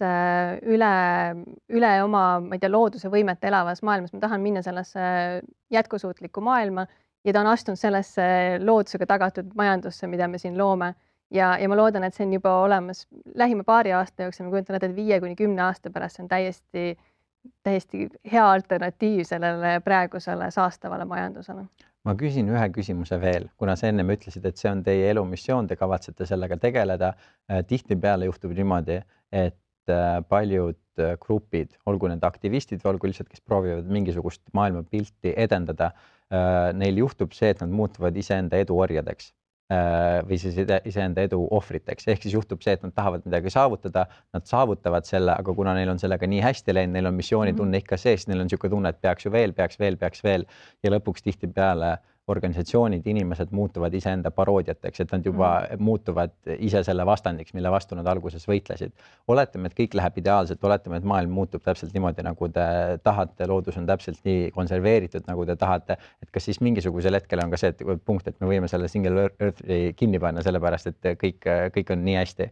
üle, üle oma, ma ei tea, looduse võimete elavas maailmas, ma tahan minna sellesse jätkusuutlikku maailma ja ta on astunud sellesse loodusega tagatud majandusse, mida me siin loome ja, ja ma loodan, et see on juba olemas lähima paari aasta jooksul, ma kujutan ette, et viie kuni kümne aasta pärast see on täiesti, täiesti hea alternatiiv sellele praegusele saastavale majandusele. ma küsin ühe küsimuse veel, kuna sa ennem ütlesid, et see on teie elumissioon, te kavatsete sellega tegeleda. Äh, tihtipeale juhtub niimoodi, et äh, paljud äh, grupid, olgu need aktivistid või olgu lihtsalt, kes proovivad mingisugust maailmapilti edendada, neil juhtub see, et nad muutuvad iseenda eduorjadeks või siis iseenda edu ohvriteks, ehk siis juhtub see, et nad tahavad midagi saavutada, nad saavutavad selle, aga kuna neil on sellega nii hästi läinud, neil on missioonitunne mhm. ikka sees, neil on niisugune tunne, et peaks ju veel, peaks veel, peaks veel ja lõpuks tihtipeale organisatsioonid, inimesed muutuvad iseenda paroodiateks, et nad juba mm. muutuvad ise selle vastandiks, mille vastu nad alguses võitlesid. oletame, et kõik läheb ideaalselt, oletame, et maailm muutub täpselt niimoodi, nagu te tahate, loodus on täpselt nii konserveeritud, nagu te tahate, et kas siis mingisugusel hetkel on ka see et, punkt, et me võime selle single earth'i kinni panna, sellepärast et kõik, kõik on nii hästi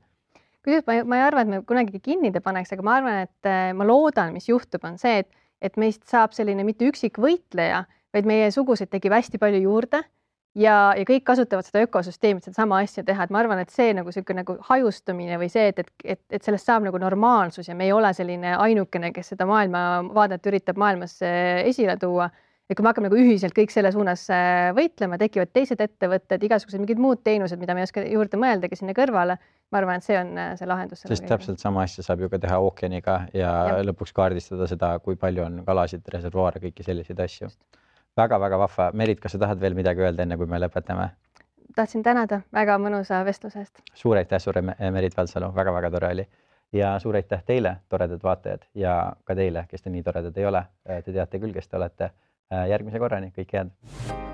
kusjuures ma, ma ei arva, et me kunagi kinni ei paneks, aga ma arvan, et ma loodan, mis juhtub, on see, et, et meist saab selline mitte üksik võitleja vaid meie sugusid tekib hästi palju juurde ja, ja kõik kasutavad seda ökosüsteemi, et sedasama asja teha, et ma arvan, et see nagu niisugune nagu hajustumine või see, et, et, et, et sellest saab nagu normaalsus ja me ei ole selline ainukene, kes seda maailmavaadet üritab maailmas esile tuua. et kui me hakkame nagu ühiselt kõik selle suunas äh, võitlema, tekivad teised ettevõtted, igasugused mingid muud teenused, mida me ei oska juurde mõeldagi sinna kõrvale. ma arvan, et see on äh, see lahendus. sest täpselt sama asja saab ju ka teha ookeaniga ja, ja lõpuks kaardistada seda, kui palju on kalasid, reservuaare, kõiki selliseid asju Just väga-väga vahva. Merit, kas sa tahad veel midagi öelda, enne kui me lõpetame? tahtsin tänada väga mõnusa vestluse eest. suur aitäh sulle, Merit Valsalu väga,, väga-väga tore oli. ja suur aitäh teile, toredad vaatajad ja ka teile, kes te nii toredad ei ole. Te teate küll, kes te olete. järgmise korrani, kõike head